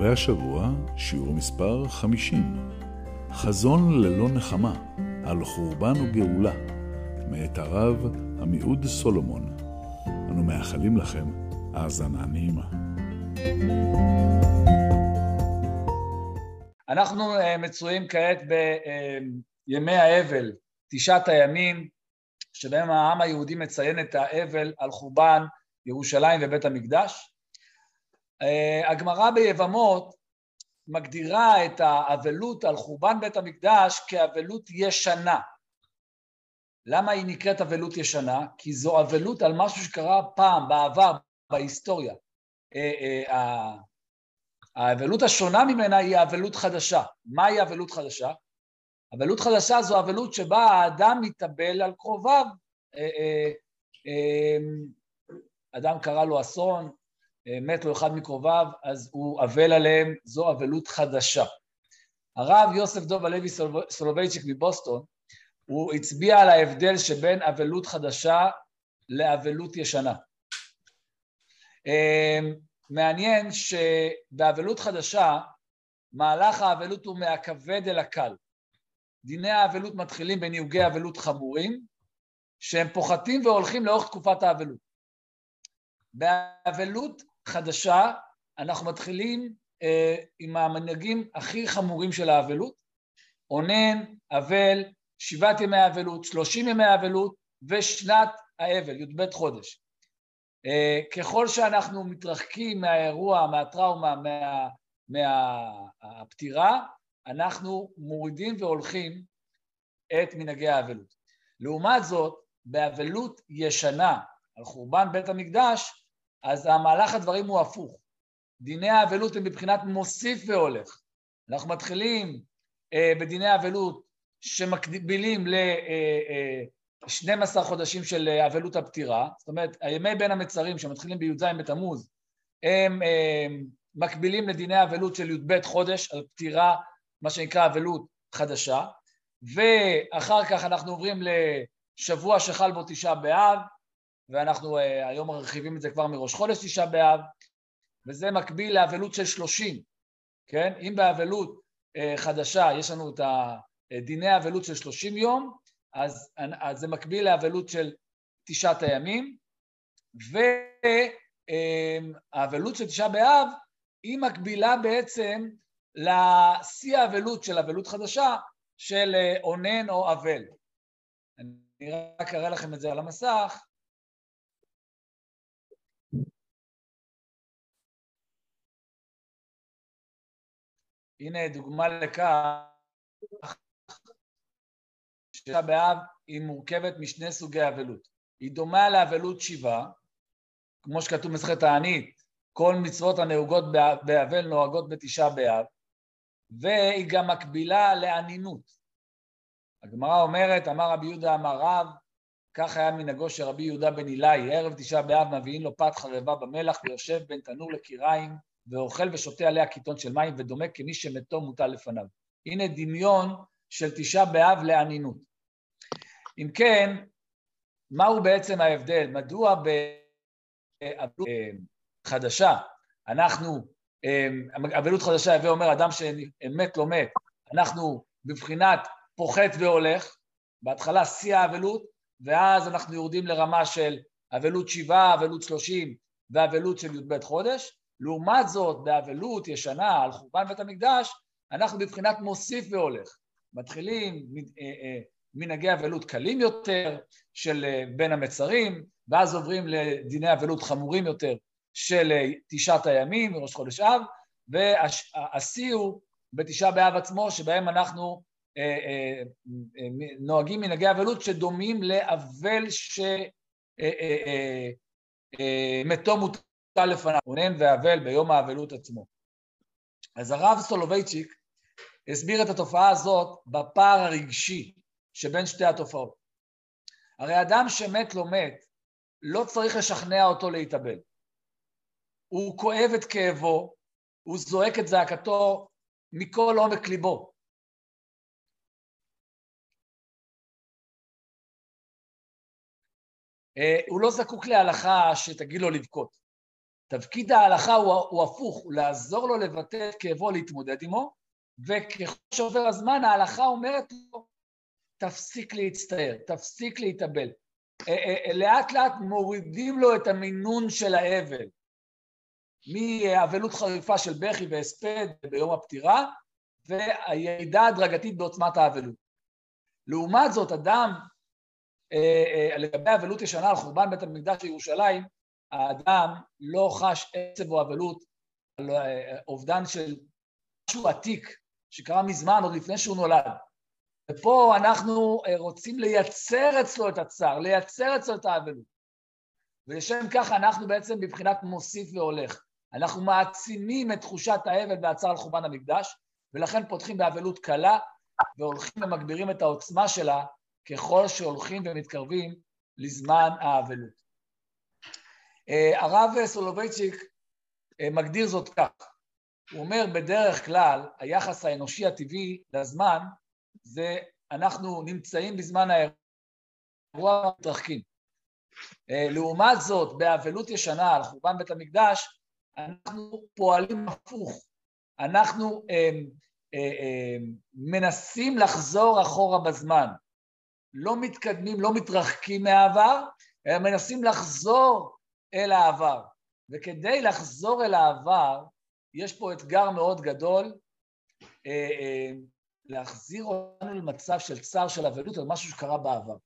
והשבוע שיעור מספר 50, חזון ללא נחמה, על חורבן וגאולה, מאת הרב עמיעוד סולומון. אנו מאחלים לכם האזנה נעימה. אנחנו מצויים כעת בימי האבל, תשעת הימים, שבהם העם היהודי מציין את האבל על חורבן ירושלים ובית המקדש. הגמרא ביבמות מגדירה את האבלות על חורבן בית המקדש כאבלות ישנה. למה היא נקראת אבלות ישנה? כי זו אבלות על משהו שקרה פעם, בעבר, בהיסטוריה. האבלות השונה ממנה היא אבלות חדשה. מהי אבלות חדשה? אבלות חדשה זו אבלות שבה האדם מתאבל על קרוביו. אדם קרא לו אסון, מת לו אחד מקרוביו, אז הוא אבל עליהם, זו אבלות חדשה. הרב יוסף דוב הלוי סולובייצ'יק מבוסטון, הוא הצביע על ההבדל שבין אבלות חדשה לאבלות ישנה. מעניין שבאבלות חדשה, מהלך האבלות הוא מהכבד אל הקל. דיני האבלות מתחילים בניהוגי אבלות חמורים, שהם פוחתים והולכים לאורך תקופת האבלות. באבלות חדשה אנחנו מתחילים אה, עם המנהגים הכי חמורים של האבלות, אונן, אבל, שבעת ימי האבלות, שלושים ימי האבלות ושנת האבל, י"ב חודש. אה, ככל שאנחנו מתרחקים מהאירוע, מהטראומה, מה, מהפטירה, אנחנו מורידים והולכים את מנהגי האבלות. לעומת זאת, באבלות ישנה על חורבן בית המקדש, אז המהלך הדברים הוא הפוך. דיני האבלות הם מבחינת מוסיף והולך. אנחנו מתחילים אה, בדיני האבלות שמקבילים ל-12 אה, אה, חודשים של אבלות הפטירה, זאת אומרת, הימי בין המצרים שמתחילים בי"ז בתמוז, הם אה, מקבילים לדיני האבלות של י"ב חודש על פטירה, מה שנקרא אבלות חדשה, ואחר כך אנחנו עוברים לשבוע שחל בו תשעה באב, ואנחנו uh, היום מרחיבים את זה כבר מראש חודש תשעה באב, וזה מקביל לאבלות של שלושים, כן? אם באבלות uh, חדשה יש לנו את דיני האבלות של שלושים יום, אז, אז זה מקביל לאבלות של תשעת הימים, והאבלות של תשעה באב היא מקבילה בעצם לשיא האבלות של אבלות חדשה של אה, אונן או אבל. אני רק אראה לכם את זה על המסך. הנה דוגמה לכך שתשעה באב היא מורכבת משני סוגי אבלות. היא דומה לאבלות שיבה, כמו שכתוב במסכת הענית, כל מצוות הנהוגות באבל נוהגות בתשעה באב, והיא גם מקבילה לאנינות. הגמרא אומרת, אמר רבי יהודה אמר רב, כך היה מנהגו של רבי יהודה בן עילאי, ערב תשעה באב מביאים לו פת חרבה במלח ויושב בין תנור לקיריים ואוכל ושותה עליה קיטון של מים ודומה כמי שמתו מוטל לפניו. הנה דמיון של תשעה באב לאנינות. אם כן, מהו בעצם ההבדל? מדוע באבלות חדשה אנחנו, אבלות חדשה, הווה אומר אדם שמת לא מת, אנחנו בבחינת פוחת והולך, בהתחלה שיא האבלות, ואז אנחנו יורדים לרמה של אבלות שבעה, אבלות שלושים ואבלות של י"ב חודש, לעומת זאת, באבלות ישנה על חורבן בית המקדש, אנחנו בבחינת מוסיף והולך. מתחילים אה, אה, מנהגי אבלות קלים יותר של אה, בין המצרים, ואז עוברים לדיני אבלות חמורים יותר של תשעת הימים מראש חודש אב, והשיא הוא בתשעה באב עצמו, שבהם אנחנו נוהגים מנהגי אבלות שדומים לאבל שמתו מותר לפניו, רונן ואבל ביום האבלות עצמו. אז הרב סולובייצ'יק הסביר את התופעה הזאת בפער הרגשי שבין שתי התופעות. הרי אדם שמת לא מת, לא צריך לשכנע אותו להתאבל. הוא כואב את כאבו, הוא זועק את זעקתו מכל עומק ליבו. אה, הוא לא זקוק להלכה שתגיד לו לבכות. תפקיד ההלכה הוא, הוא הפוך, הוא לעזור לו לבטא את כאבו, להתמודד עמו, וככל שעובר הזמן ההלכה אומרת לו, תפסיק להצטער, תפסיק להתאבל. אה, אה, לאט לאט מורידים לו את המינון של האבל, מאבלות חריפה של בכי והספד ביום הפטירה, והירידה הדרגתית בעוצמת האבלות. לעומת זאת, אדם, אה, לגבי אבלות ישנה על חורבן בית המקדש של ירושלים, האדם לא חש עצב או אבלות על אובדן של משהו עתיק שקרה מזמן, עוד לפני שהוא נולד. ופה אנחנו אה, רוצים לייצר אצלו את הצער, לייצר אצלו את האבלות. ולשם כך אנחנו בעצם בבחינת מוסיף והולך. אנחנו מעצימים את תחושת האבל והצער על חורבן המקדש, ולכן פותחים באבלות קלה, והולכים ומגבירים את העוצמה שלה ככל שהולכים ומתקרבים לזמן האבלות. אה, הרב סולובייצ'יק אה, מגדיר זאת כך, הוא אומר בדרך כלל היחס האנושי הטבעי לזמן זה אנחנו נמצאים בזמן האירוע מתרחקים. אה, לעומת זאת, באבלות ישנה על חורבן בית המקדש, אנחנו פועלים הפוך. אנחנו אה, אה, אה, מנסים לחזור אחורה בזמן. לא מתקדמים, לא מתרחקים מהעבר, אלא מנסים לחזור אל העבר. וכדי לחזור אל העבר, יש פה אתגר מאוד גדול, אה, אה, להחזיר אותנו למצב של צער של אבלות על משהו שקרה בעבר.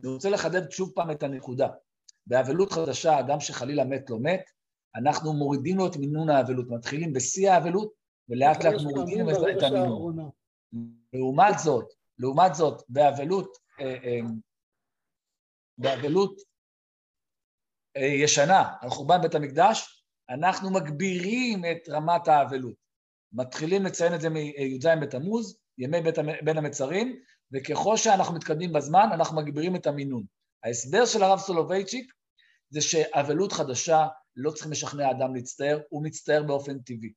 אני רוצה לחדד שוב פעם את הנקודה. באבלות חדשה, אדם שחלילה מת לא מת, אנחנו מורידים לו את מינון האבלות, מתחילים בשיא האבלות, ולאט לאט מורידים את המינון. לעומת זאת, לעומת זאת, באבלות, אה, אה, באבלות ישנה, על חורבן בית המקדש, אנחנו מגבירים את רמת האבלות. מתחילים לציין את זה מי"ז בתמוז, ימי בית, בין המצרים, וככל שאנחנו מתקדמים בזמן, אנחנו מגבירים את המינון. ההסבר של הרב סולובייצ'יק זה שאבלות חדשה, לא צריכים לשכנע אדם להצטער, הוא מצטער באופן טבעי.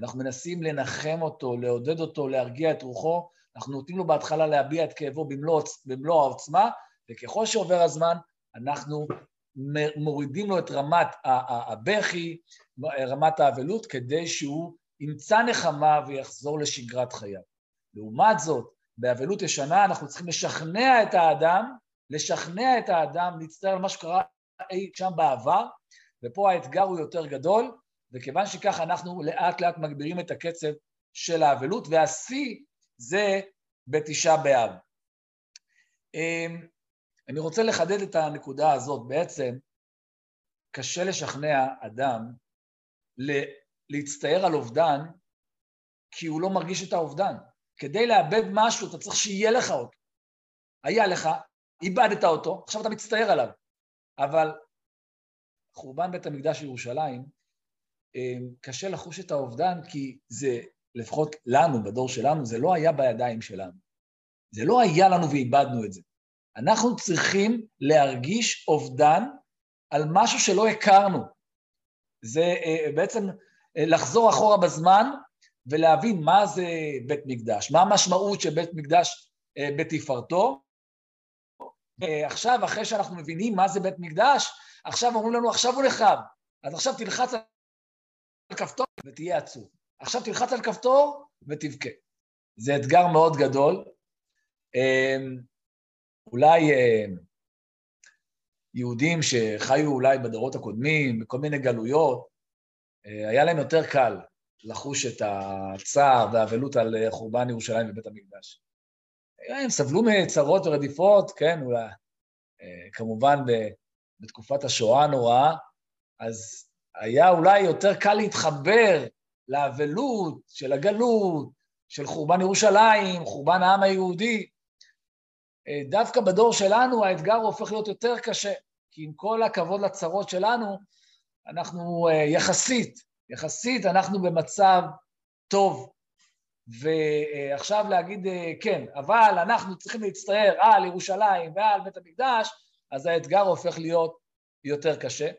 אנחנו מנסים לנחם אותו, לעודד אותו, להרגיע את רוחו, אנחנו נותנים לו בהתחלה להביע את כאבו במלוא, במלוא העוצמה, וככל שעובר הזמן, אנחנו מורידים לו את רמת הבכי, רמת האבלות, כדי שהוא ימצא נחמה ויחזור לשגרת חייו. לעומת זאת, באבלות ישנה אנחנו צריכים לשכנע את האדם, לשכנע את האדם להצטער על מה שקרה אי שם בעבר, ופה האתגר הוא יותר גדול, וכיוון שכך אנחנו לאט לאט מגבירים את הקצב של האבלות, והשיא זה בתשעה באב. אני רוצה לחדד את הנקודה הזאת. בעצם קשה לשכנע אדם להצטער על אובדן, כי הוא לא מרגיש את האובדן. כדי לאבד משהו, אתה צריך שיהיה לך אותו. היה לך, איבדת אותו, עכשיו אתה מצטער עליו. אבל חורבן בית המקדש בירושלים, אמ, קשה לחוש את האובדן, כי זה, לפחות לנו, בדור שלנו, זה לא היה בידיים שלנו. זה לא היה לנו ואיבדנו את זה. אנחנו צריכים להרגיש אובדן על משהו שלא הכרנו. זה אה, בעצם לחזור אחורה בזמן ולהבין מה זה בית מקדש, מה המשמעות של בית מקדש אה, בתפארתו. אה, עכשיו, אחרי שאנחנו מבינים מה זה בית מקדש, עכשיו אומרים לנו, עכשיו הוא נחרב. אז עכשיו תלחץ על כפתור ותהיה עצוב. עכשיו תלחץ על כפתור ותבכה. זה אתגר מאוד גדול. אה, אולי יהודים שחיו אולי בדורות הקודמים, בכל מיני גלויות, אה, היה להם יותר קל לחוש את הצער והאבלות על אה, חורבן ירושלים ובית המקדש. הם סבלו מצרות ורדיפות, כן, אולי, אה, כמובן בתקופת השואה הנוראה, אז היה אולי יותר קל להתחבר לאבלות של הגלות, של חורבן ירושלים, חורבן העם היהודי. דווקא בדור שלנו האתגר הופך להיות יותר קשה, כי עם כל הכבוד לצרות שלנו, אנחנו אה, יחסית, יחסית אנחנו במצב טוב. ועכשיו להגיד כן, אבל אנחנו צריכים להצטער על ירושלים ועל בית המקדש, אז האתגר הופך להיות יותר קשה.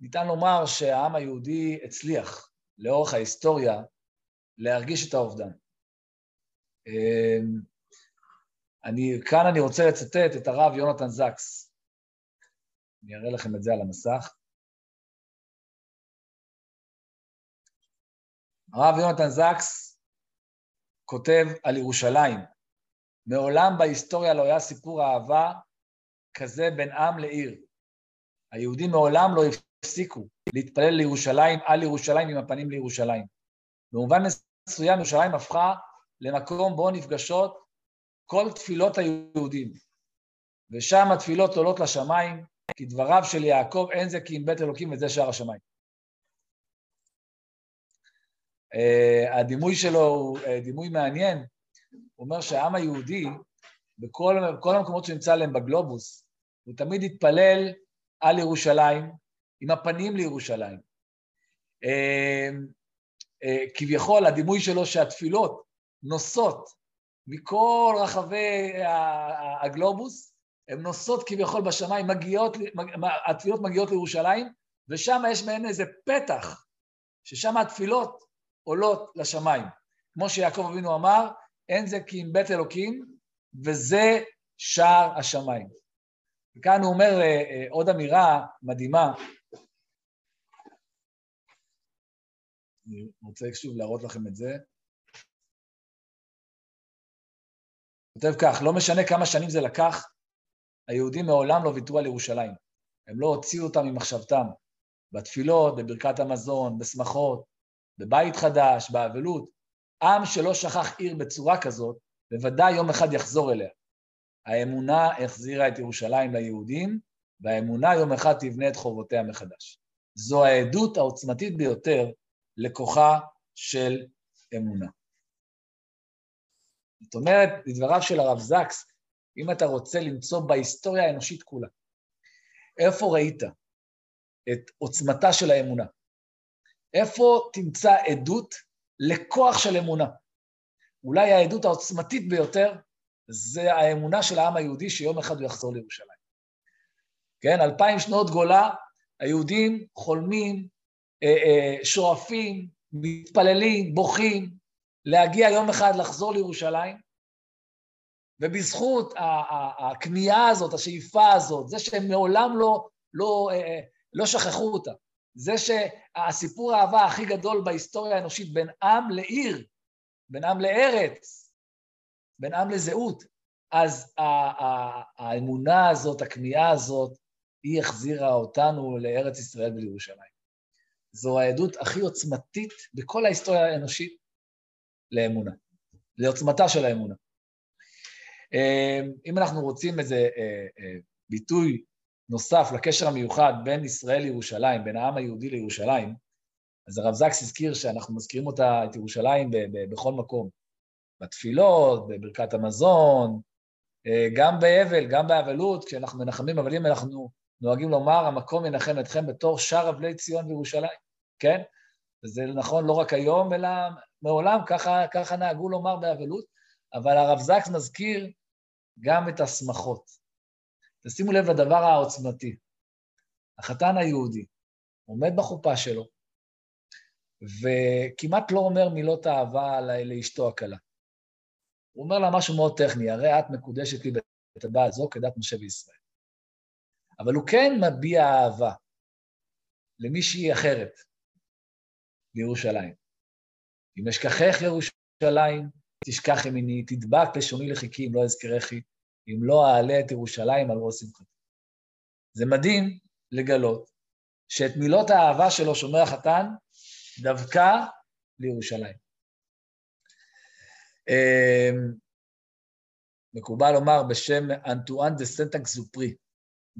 ניתן לומר שהעם היהודי הצליח לאורך ההיסטוריה להרגיש את האובדן. אני, כאן אני רוצה לצטט את הרב יונתן זקס. אני אראה לכם את זה על המסך. הרב יונתן זקס כותב על ירושלים, מעולם בהיסטוריה לא היה סיפור אהבה כזה בין עם לעיר. היהודים מעולם לא הפסיקו להתפלל לירושלים, על ירושלים עם הפנים לירושלים. במובן מסוים ירושלים הפכה למקום בו נפגשות כל תפילות היהודים, ושם התפילות עולות לשמיים, כי דבריו של יעקב אין זה כי אם בית אלוקים וזה שער השמיים. Uh, הדימוי שלו הוא uh, דימוי מעניין, הוא אומר שהעם היהודי, בכל, בכל המקומות שנמצא להם בגלובוס, הוא תמיד התפלל על ירושלים, עם הפנים לירושלים. Uh, uh, כביכול, הדימוי שלו שהתפילות נוסעות מכל רחבי הגלובוס, הן נוסעות כביכול בשמיים, מגיעות, התפילות מגיעות לירושלים, ושם יש מהן איזה פתח, ששם התפילות עולות לשמיים. כמו שיעקב אבינו אמר, אין זה כי אם בית אלוקים, וזה שער השמיים. וכאן הוא אומר אה, אה, עוד אמירה מדהימה. אני רוצה שוב להראות לכם את זה. כותב כך, לא משנה כמה שנים זה לקח, היהודים מעולם לא ויתרו על ירושלים. הם לא הוציאו אותה ממחשבתם. בתפילות, בברכת המזון, בשמחות, בבית חדש, באבלות. עם שלא שכח עיר בצורה כזאת, בוודאי יום אחד יחזור אליה. האמונה החזירה את ירושלים ליהודים, והאמונה יום אחד תבנה את חובותיה מחדש. זו העדות העוצמתית ביותר לכוחה של אמונה. זאת אומרת, לדבריו של הרב זקס, אם אתה רוצה למצוא בהיסטוריה האנושית כולה, איפה ראית את עוצמתה של האמונה? איפה תמצא עדות לכוח של אמונה? אולי העדות העוצמתית ביותר זה האמונה של העם היהודי שיום אחד הוא יחזור לירושלים. כן, אלפיים שנות גולה, היהודים חולמים, אה, אה, שואפים, מתפללים, בוכים, להגיע יום אחד לחזור לירושלים, ובזכות הכמיהה הזאת, השאיפה הזאת, זה שהם מעולם לא, לא, אה, אה, לא שכחו אותה, זה שהסיפור האהבה הכי גדול בהיסטוריה האנושית בין עם לעיר, בין עם לארץ, בין עם לזהות, אז האמונה הזאת, הכמיהה הזאת, היא החזירה אותנו לארץ ישראל ולירושלים. זו העדות הכי עוצמתית בכל ההיסטוריה האנושית לאמונה, לעוצמתה של האמונה. אמ, אם אנחנו רוצים איזה אה, אה, ביטוי נוסף לקשר המיוחד בין ישראל לירושלים, בין העם היהודי לירושלים, אז הרב זקס הזכיר שאנחנו מזכירים אותה, את ירושלים, ב- ב- בכל מקום. בתפילות, בברכת המזון, אה, גם באבל, גם באבלות, כשאנחנו מנחמים אבלים, אנחנו נוהגים לומר, המקום ינחם אתכם בתור שאר אבלי ציון וירושלים, כן? וזה נכון לא רק היום, אלא מעולם, ככה, ככה נהגו לומר באבלות, אבל הרב זקס מזכיר גם את השמחות. תשימו לב לדבר העוצמתי. החתן היהודי עומד בחופה שלו, וכמעט לא אומר מילות אהבה לאשתו הכלה. הוא אומר לה משהו מאוד טכני, הרי את מקודשת לי בטבעת זו כדת משה וישראל. אבל הוא כן מביע אהבה למישהי אחרת, לירושלים. אם אשכחך ירושלים, תשכח ימיני, תדבק לשוני לחיכי אם לא אזכרכי, אם לא אעלה את ירושלים על ראש שמחתי. זה מדהים לגלות שאת מילות האהבה שלו שומר החתן דווקא לירושלים. אמ, מקובל לומר בשם אנטואן דה סנטק זופרי.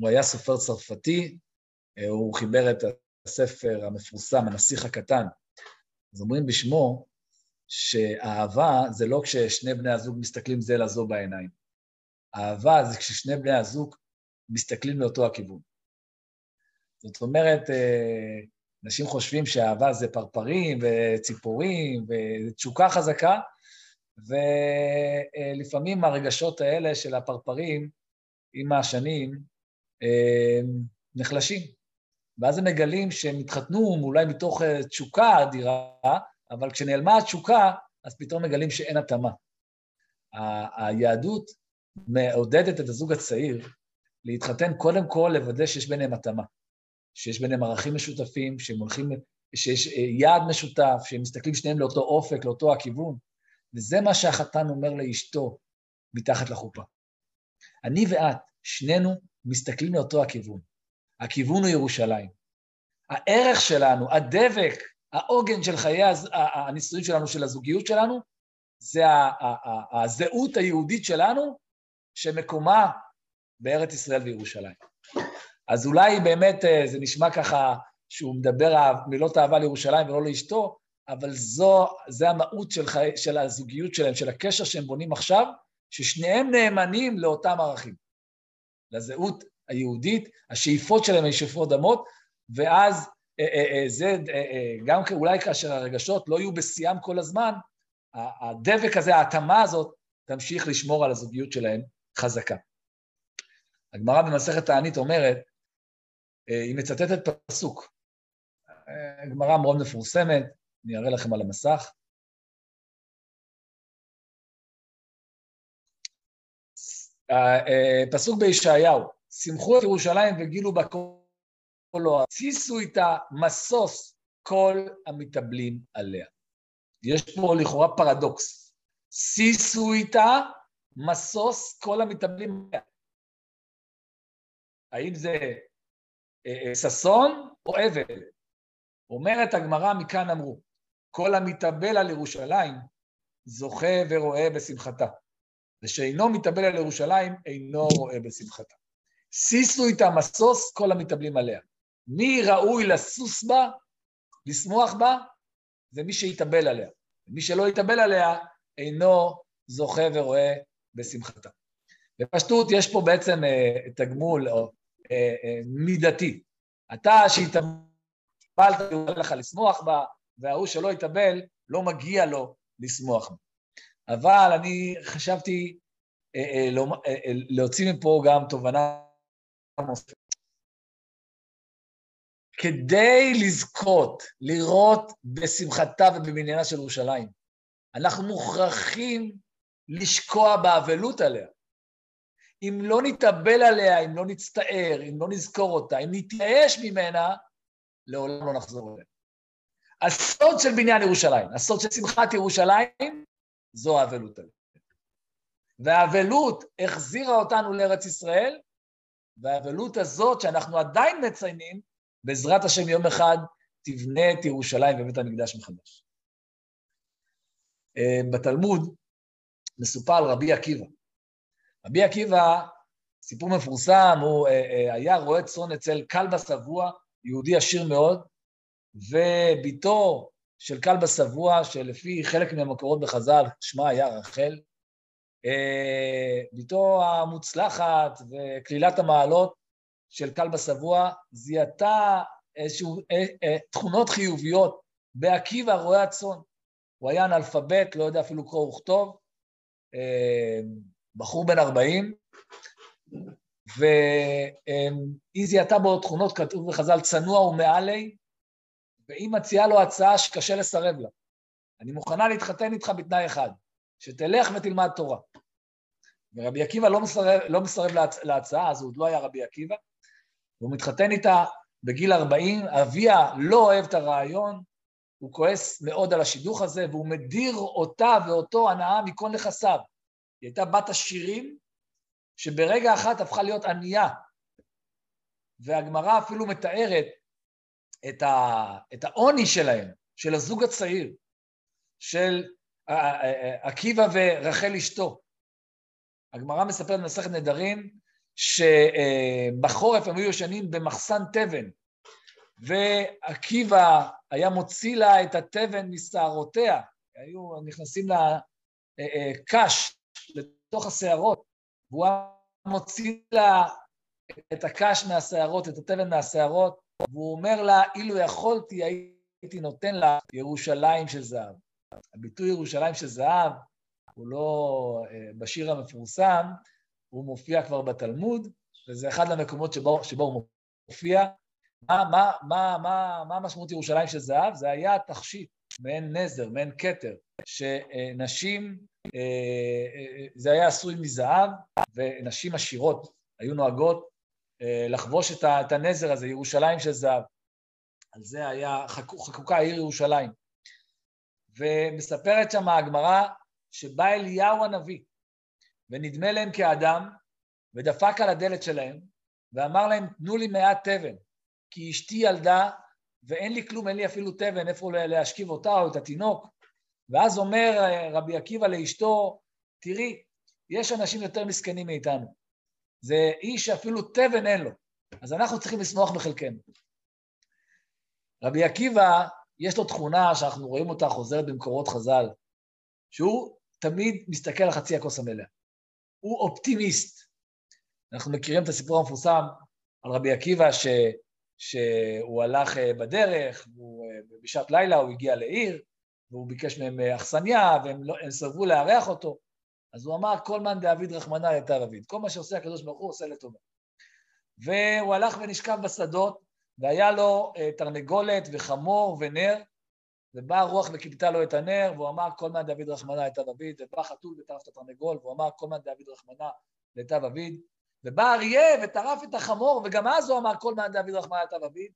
הוא היה סופר צרפתי, אה, הוא חיבר את הספר המפורסם, הנסיך הקטן. אז אומרים בשמו שאהבה זה לא כששני בני הזוג מסתכלים זה לזו בעיניים. אהבה זה כששני בני הזוג מסתכלים לאותו הכיוון. זאת אומרת, אה, אנשים חושבים שאהבה זה פרפרים וציפורים ותשוקה חזקה, ולפעמים הרגשות האלה של הפרפרים עם השנים נחלשים. ואז הם מגלים שהם התחתנו אולי מתוך תשוקה אדירה, אבל כשנעלמה התשוקה, אז פתאום מגלים שאין התאמה. היהדות מעודדת את הזוג הצעיר להתחתן קודם כל לוודא שיש ביניהם התאמה, שיש ביניהם ערכים משותפים, שהם הולכים, שיש יעד משותף, שהם מסתכלים שניהם לאותו אופק, לאותו הכיוון, וזה מה שהחתן אומר לאשתו מתחת לחופה. אני ואת, שנינו מסתכלים לאותו הכיוון. הכיוון הוא ירושלים. הערך שלנו, הדבק, העוגן של חיי הנישואים שלנו, של הזוגיות שלנו, זה הזהות היהודית שלנו, שמקומה בארץ ישראל וירושלים. אז אולי באמת אה, זה נשמע ככה שהוא מדבר מילות אהבה לירושלים ולא לאשתו, אבל זו, זה המהות של, חי, של הזוגיות שלהם, של הקשר שהם בונים עכשיו, ששניהם נאמנים לאותם ערכים, לזהות היהודית, השאיפות שלהם הן שאיפות דמות, ואז אה, אה, זה, גם אולי כאשר הרגשות לא יהיו בשיאם כל הזמן, הדבק הזה, ההתאמה הזאת, תמשיך לשמור על הזוגיות שלהם חזקה. הגמרא במסכת תענית אומרת, אה, היא מצטטת פסוק. אה, גמרא מאוד מפורסמת, אני אראה לכם על המסך. אה, פסוק בישעיהו, שמחו את ירושלים וגילו בה קולו, התסיסו איתה משוש כל המתאבלים עליה. יש פה לכאורה פרדוקס. שישו איתה משוש כל המתאבלים עליה. האם זה אה, אה, ששון או אבל? אומרת הגמרא, מכאן אמרו, כל המתאבל על ירושלים זוכה ורואה בשמחתה, ושאינו מתאבל על ירושלים אינו רואה בשמחתה. שישו איתה משוש כל המתאבלים עליה. מי ראוי לסוס בה, לשמוח בה? זה מי שיתאבל עליה. מי שלא יתאבל עליה אינו זוכה ורואה בשמחתה. בפשטות יש פה בעצם אה, תגמול או אה, אה, מידתי. אתה שהתאבלת, הוא לך לשמוח בה, וההוא שלא התאבל, לא מגיע לו לשמוח בה. אבל אני חשבתי אה, לא, להוציא מפה גם תובנה נוספת. כדי לזכות, לראות בשמחתה ובבניינה של ירושלים, אנחנו מוכרחים לשקוע באבלות עליה. אם לא נתאבל עליה, אם לא נצטער, אם לא נזכור אותה, אם נתייאש ממנה, לעולם לא נחזור אליה. הסוד של בניין ירושלים, הסוד של שמחת ירושלים, זו האבלות עליה. והאבלות החזירה אותנו לארץ ישראל, והאבלות הזאת שאנחנו עדיין מציינים, בעזרת השם יום אחד תבנה את ירושלים ובית המקדש מחדש. אה, בתלמוד מסופר על רבי עקיבא. רבי עקיבא, סיפור מפורסם, הוא אה, אה, היה רועה צאן אצל כלבא שבוע, יהודי עשיר מאוד, וביתו של כלבא שבוע, שלפי חלק מהמקורות בחז"ל, שמה היה רחל, ביתו המוצלחת וכלילת המעלות של כלבא שבוע זיהתה איזשהן תכונות חיוביות בעקיבא רועה הצאן. הוא היה אנאלפבית, לא יודע אפילו קרוא וכתוב, בחור בן 40, והיא זיהתה בו תכונות, כתוב בחז"ל, צנוע ומעלי, והיא מציעה לו הצעה שקשה לסרב לה. אני מוכנה להתחתן איתך בתנאי אחד, שתלך ותלמד תורה. ורבי עקיבא לא מסרב, לא מסרב להצ... להצעה, אז הוא עוד לא היה רבי עקיבא, והוא מתחתן איתה בגיל 40, אביה לא אוהב את הרעיון, הוא כועס מאוד על השידוך הזה, והוא מדיר אותה ואותו הנאה מכל נכסיו. היא הייתה בת עשירים, שברגע אחת הפכה להיות ענייה. והגמרא אפילו מתארת את, ה, את העוני שלהם, של הזוג הצעיר, של עקיבא ורחל אשתו. הגמרא מספרת במסכת נדרים שבחורף הם היו ישנים במחסן תבן, ועקיבא היה מוציא לה את התבן משערותיה, היו נכנסים לה קש לתוך השערות, והוא היה מוציא לה את הקש מהשערות, את התבן מהשערות, והוא אומר לה, אילו יכולתי, הייתי נותן לה ירושלים של זהב. הביטוי ירושלים של זהב הוא לא אה, בשיר המפורסם, הוא מופיע כבר בתלמוד, וזה אחד המקומות שבו, שבו הוא מופיע. מה, מה, מה, מה, מה משמעות ירושלים של זהב? זה היה תכשיט, מעין נזר, מעין כתר, שנשים, אה, אה, זה היה עשוי מזהב, ונשים עשירות היו נוהגות לחבוש את הנזר הזה, ירושלים של זהב. על זה היה חקוקה העיר ירושלים. ומספרת שם הגמרא שבא אליהו הנביא, ונדמה להם כאדם, ודפק על הדלת שלהם, ואמר להם, תנו לי מעט תבן, כי אשתי ילדה, ואין לי כלום, אין לי אפילו תבן, איפה להשכיב אותה או את התינוק. ואז אומר אה, רבי עקיבא לאשתו, תראי, יש אנשים יותר מסכנים מאיתנו. זה איש שאפילו תבן אין לו, אז אנחנו צריכים לשמוח בחלקנו. רבי עקיבא, יש לו תכונה שאנחנו רואים אותה חוזרת במקורות חז"ל, שהוא תמיד מסתכל על חצי הכוס המלאה. הוא אופטימיסט. אנחנו מכירים את הסיפור המפורסם על רבי עקיבא, ש, שהוא הלך אה, בדרך, והוא, אה, בשעת לילה הוא הגיע לעיר, והוא ביקש מהם אה, אכסניה, והם לא, סרבו לארח אותו. אז הוא אמר, כל מאן דאביד רחמנא יתר אביד. כל מה שעושה הקדוש ברוך הוא עושה לטובה. והוא הלך ונשכב בשדות, והיה לו תרנגולת וחמור ונר, ובאה רוח וכיבתה לו את הנר, והוא אמר, כל מאן דוד רחמנא לטב אביד, ובא חתול וטרף את התרנגול, והוא אמר, כל מאן דוד רחמנא לטב אביד, ובא אריה וטרף את החמור, וגם אז הוא אמר, כל מאן דוד רחמנא לטב אביד,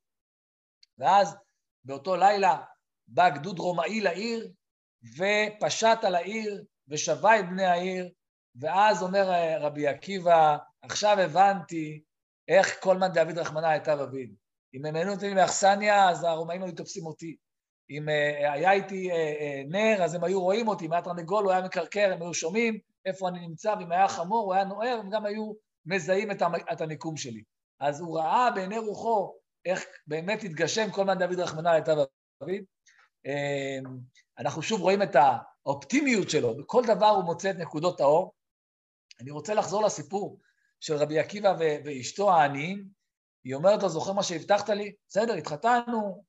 ואז באותו לילה בא גדוד רומאי לעיר, ופשט על העיר, ושבה את בני העיר, ואז אומר אה, רבי עקיבא, עכשיו הבנתי איך כל מאן דוד רחמנא לטב אביד. אם הם היינו נותנים לי מאכסניה, אז הרומאים היו תופסים אותי. אם אה, היה איתי אה, אה, נר, אז הם היו רואים אותי, אם היה תרנגול הוא היה מקרקר, הם היו שומעים איפה אני נמצא, ואם היה חמור הוא היה נוער, הם גם היו מזהים את המיקום שלי. אז הוא ראה בעיני רוחו איך באמת התגשם כל מן דוד רחמנא לטב דוד. אנחנו שוב רואים את האופטימיות שלו, בכל דבר הוא מוצא את נקודות האור. אני רוצה לחזור לסיפור של רבי עקיבא ואשתו העניים. היא אומרת לו, זוכר מה שהבטחת לי? בסדר, התחתנו,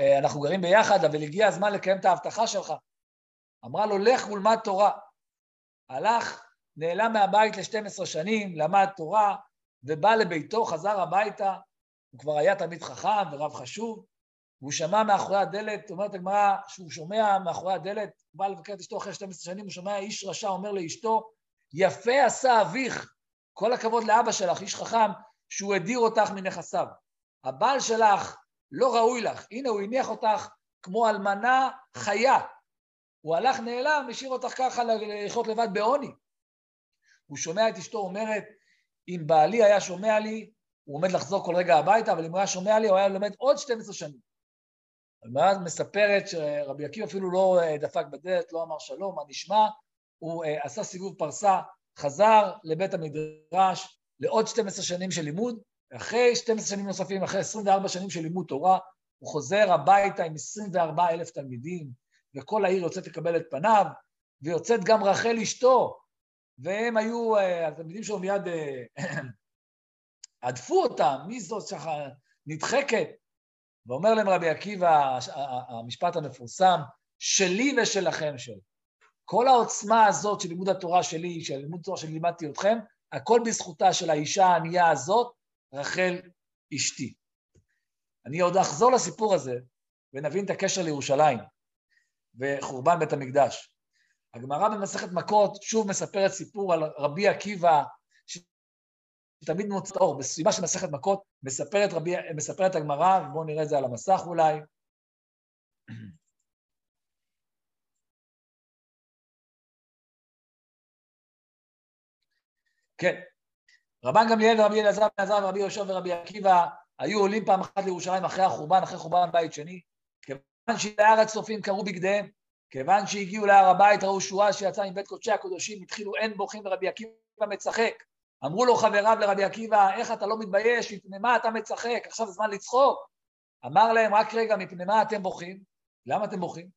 אה, אנחנו גרים ביחד, אבל הגיע הזמן לקיים את ההבטחה שלך. אמרה לו, לך ולמד תורה. הלך, נעלם מהבית ל-12 שנים, למד תורה, ובא לביתו, חזר הביתה, הוא כבר היה תמיד חכם ורב חשוב, והוא שמע מאחורי הדלת, אומרת הגמרא, שהוא שומע מאחורי הדלת, הוא בא לבקר את אשתו אחרי 12 שנים, הוא שומע איש רשע אומר לאשתו, יפה עשה אביך, כל הכבוד לאבא שלך, איש חכם, שהוא הדיר אותך מנכסיו. הבעל שלך לא ראוי לך. הנה, הוא הניח אותך כמו אלמנה חיה. הוא הלך נעלם, השאיר אותך ככה לחיות לבד בעוני. הוא שומע את אשתו אומרת, אם בעלי היה שומע לי, הוא עומד לחזור כל רגע הביתה, אבל אם הוא היה שומע לי, הוא היה לומד עוד 12 שנים. ואז מספרת שרבי עקיבא אפילו לא אה, דפק בדלת, לא אמר שלום, מה נשמע, הוא אה, עשה סיבוב פרסה, חזר לבית המדרש לעוד 12 שנים של לימוד, אחרי 12 שנים נוספים, אחרי 24 שנים של לימוד תורה, הוא חוזר הביתה עם 24 אלף תלמידים, וכל העיר יוצאת לקבל את פניו, ויוצאת גם רחל אשתו, והם היו, אה, התלמידים שלו מיד הדפו אה, אותם, מי זאת שכה נדחקת? ואומר להם רבי עקיבא, המשפט המפורסם, שלי ושלכם של. כל העוצמה הזאת של לימוד התורה שלי, של לימוד התורה שלימדתי אתכם, הכל בזכותה של האישה הענייה הזאת, רחל אשתי. אני עוד אחזור לסיפור הזה ונבין את הקשר לירושלים וחורבן בית המקדש. הגמרא במסכת מכות שוב מספרת סיפור על רבי עקיבא, שתמיד מוצא אור. בסביבה של מסכת מכות מספרת, מספרת הגמרא, ובואו נראה את זה על המסך אולי. כן, רבן גמליאל ורבי אלעזר בן עזר ורבי יהושע ורבי עקיבא היו עולים פעם אחת לירושלים אחרי החורבן, אחרי חורבן בית שני. כיוון שלארץ צופים קראו בגדיהם, כיוון שהגיעו להר הבית ראו שורה שיצאה מבית קודשי הקודשים, התחילו אין בוכים ורבי עקיבא מצחק. אמרו לו חבריו לרבי עקיבא, איך אתה לא מתבייש, מפני מה אתה מצחק, עכשיו זמן לצחוק. אמר להם, רק רגע, מפני מה אתם בוכים? למה אתם בוכים?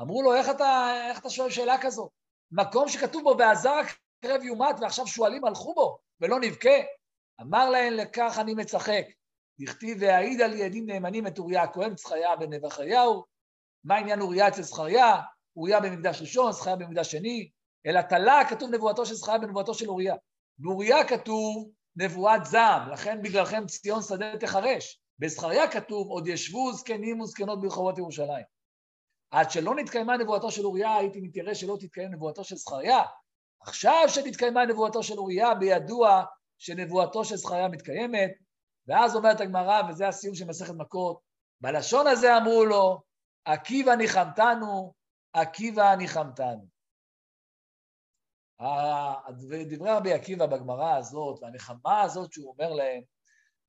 אמרו לו, איך אתה, איך אתה שואל שאלה כזאת? מקום שכתוב בו, ועזר הקרב יומת, ועכשיו שועלים הלכו בו. ולא נבכה? אמר להן, לכך אני מצחק, דכתיב והעיד על ידים נאמנים את אוריה הכהן, זכריה בן נבחיהו. מה עניין אוריה אצל זכריה? אוריה במקדש ראשון, זכריה במקדש שני. אלא תלה כתוב נבואתו של זכריה בנבואתו של אוריה. באוריה כתוב נבואת זעם, לכן בגללכם ציון שדה תחרש. בזכריה כתוב עוד ישבו זקנים וזקנות ברחובות ירושלים. עד שלא נתקיימה נבואתו של אוריה, הייתי מתיירא שלא תתקיים נבואתו של זכריה. עכשיו שנתקיימה נבואתו של אוריה, בידוע שנבואתו של זכריה מתקיימת, ואז אומרת הגמרא, וזה הסיום של מסכת מכות, בלשון הזה אמרו לו, עקיבא ניחמתנו, עקיבא ניחמתנו. דברי רבי עקיבא בגמרא הזאת, והנחמה הזאת שהוא אומר להם,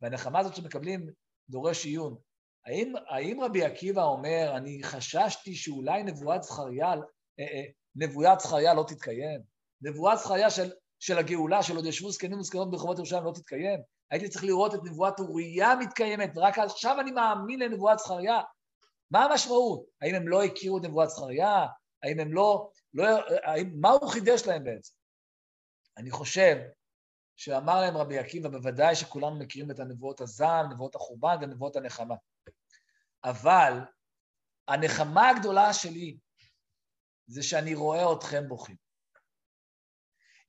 והנחמה הזאת שמקבלים דורש עיון, האם, האם רבי עקיבא אומר, אני חששתי שאולי נבואת זכריה, אה, אה, נבואת זכריה לא תתקיים? נבואת זכריה של, של הגאולה, של עוד ישבו זקנים וזקנות ברחובות ירושלים לא תתקיים? הייתי צריך לראות את נבואת אוריה מתקיימת, ורק עכשיו אני מאמין לנבואת זכריה. מה המשמעות? האם הם לא הכירו את נבואת זכריה? האם הם לא... לא האם, מה הוא חידש להם בעצם? אני חושב שאמר להם רבי עקיבא, בוודאי שכולנו מכירים את הנבואות הזעם, נבואות החורבן ונבואות הנחמה. אבל הנחמה הגדולה שלי זה שאני רואה אתכם בוכים.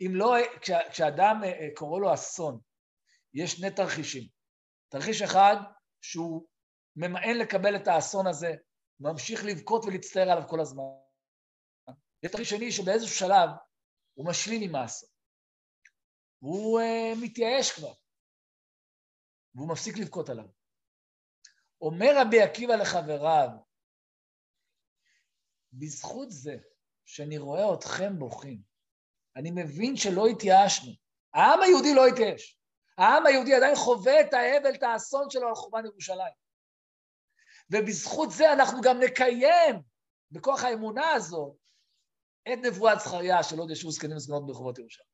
אם לא, כשה, כשאדם אה, אה, קורא לו אסון, יש שני תרחישים. תרחיש אחד, שהוא ממאן לקבל את האסון הזה, ממשיך לבכות ולהצטער עליו כל הזמן. יש תרחיש שני שבאיזשהו שלב הוא משלים עם האסון. והוא uh, מתייאש כבר, והוא מפסיק לבכות עליו. אומר רבי עקיבא לחבריו, בזכות זה שאני רואה אתכם בוכים, אני מבין שלא התייאשנו. העם היהודי לא התייאש. העם היהודי עדיין חווה את האבל, את האסון שלו על חורבן ירושלים. ובזכות זה אנחנו גם נקיים, בכוח האמונה הזאת, את נבואת זכריה של עוד ישבו זקנים וזקנות ברחובות ירושלים.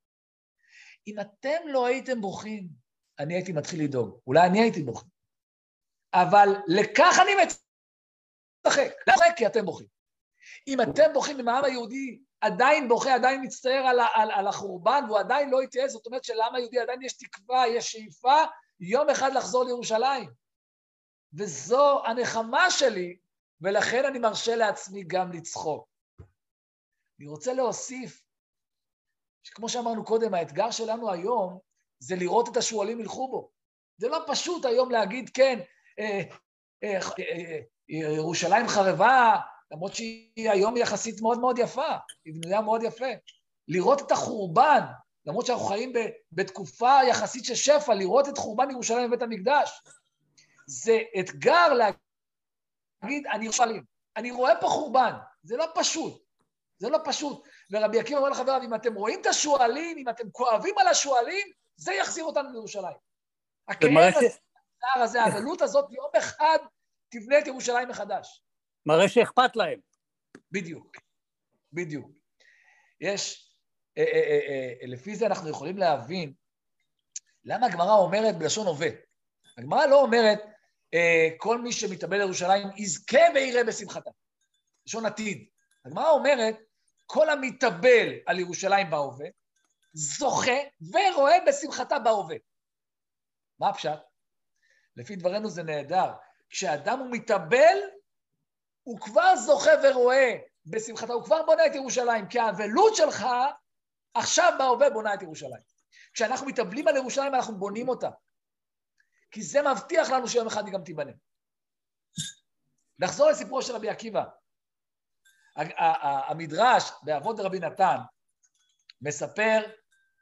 אם אתם לא הייתם בוכים, אני הייתי מתחיל לדאוג. אולי אני הייתי בוכה. אבל לכך אני מצחק. למה? כי אתם בוכים. אם אתם בוכים, אם העם היהודי עדיין בוכה, עדיין מצטער על, על, על החורבן, והוא עדיין לא התייעץ, זאת אומרת שלעם היהודי עדיין יש תקווה, יש שאיפה, יום אחד לחזור לירושלים. וזו הנחמה שלי, ולכן אני מרשה לעצמי גם לצחוק. אני רוצה להוסיף, שכמו שאמרנו קודם, האתגר שלנו היום זה לראות את השועלים ילכו בו. זה לא פשוט היום להגיד, כן, אה, אה, אה, ירושלים חרבה, למרות שהיא היום יחסית מאוד מאוד יפה, היא בנויה מאוד יפה. לראות את החורבן, למרות שאנחנו חיים בתקופה יחסית של שפע, לראות את חורבן ירושלים בבית המקדש. זה אתגר להגיד, אני ירושלים, אני רואה פה חורבן, זה לא פשוט, זה לא פשוט. ורבי עקיבא אומר לחבריו, אם אתם רואים את השועלים, אם אתם כואבים על השועלים, זה יחזיר אותנו לירושלים. הכאב הזה, הזה, הגלות הזאת, יום אחד תבנה את ירושלים מחדש. מראה שאכפת להם. בדיוק, בדיוק. יש, אה, אה, אה, אה, לפי זה אנחנו יכולים להבין למה הגמרא אומרת בלשון הווה. הגמרא לא אומרת, אה, כל מי שמתאבל לירושלים יזכה ויראה בשמחתה. לשון עתיד. הגמרא אומרת, כל המתאבל על ירושלים בהווה, זוכה ורואה בשמחתה בהווה. מה הפשט? לפי דברינו זה נהדר. כשאדם הוא מתאבל, הוא כבר זוכה ורואה בשמחתה, הוא כבר בונה את ירושלים, כי האבלות שלך עכשיו בהווה בונה את ירושלים. כשאנחנו מתאבלים על ירושלים, אנחנו בונים אותה. כי זה מבטיח לנו שיום אחד היא גם תיבנה. נחזור לסיפורו של רבי עקיבא. המדרש באבות רבי נתן מספר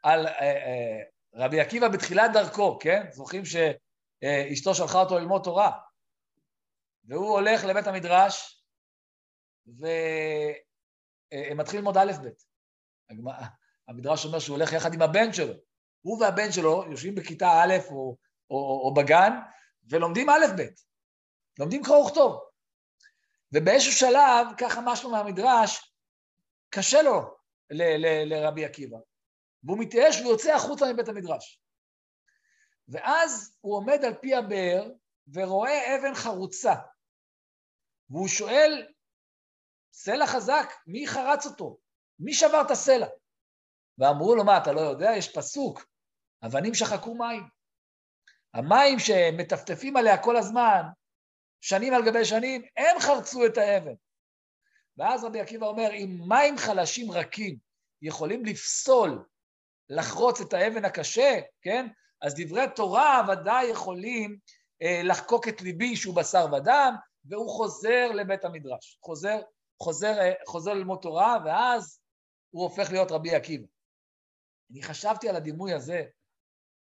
על אה, אה, רבי עקיבא בתחילת דרכו, כן? זוכרים שאשתו שלחה אותו ללמוד תורה, והוא הולך לבית המדרש, והם מתחילים ללמוד א' ב'. המדרש אומר שהוא הולך יחד עם הבן שלו. הוא והבן שלו יושבים בכיתה א' או, או, או בגן, ולומדים א' ב', לומדים קרוא וכתוב. ובאיזשהו שלב, ככה משהו מהמדרש, קשה לו לרבי עקיבא, והוא מתייאש ויוצא החוצה מבית המדרש. ואז הוא עומד על פי הבאר ורואה אבן חרוצה, והוא שואל, סלע חזק, מי חרץ אותו? מי שבר את הסלע? ואמרו לו, מה, אתה לא יודע? יש פסוק, אבנים שחקו מים. המים שמטפטפים עליה כל הזמן, שנים על גבי שנים, הם חרצו את האבן. ואז רבי עקיבא אומר, אם מים חלשים רכים יכולים לפסול, לחרוץ את האבן הקשה, כן? אז דברי תורה ודאי יכולים אה, לחקוק את ליבי שהוא בשר ודם, והוא חוזר לבית המדרש. חוזר, חוזר, אה, חוזר ללמוד תורה, ואז הוא הופך להיות רבי עקיבא. אני חשבתי על הדימוי הזה,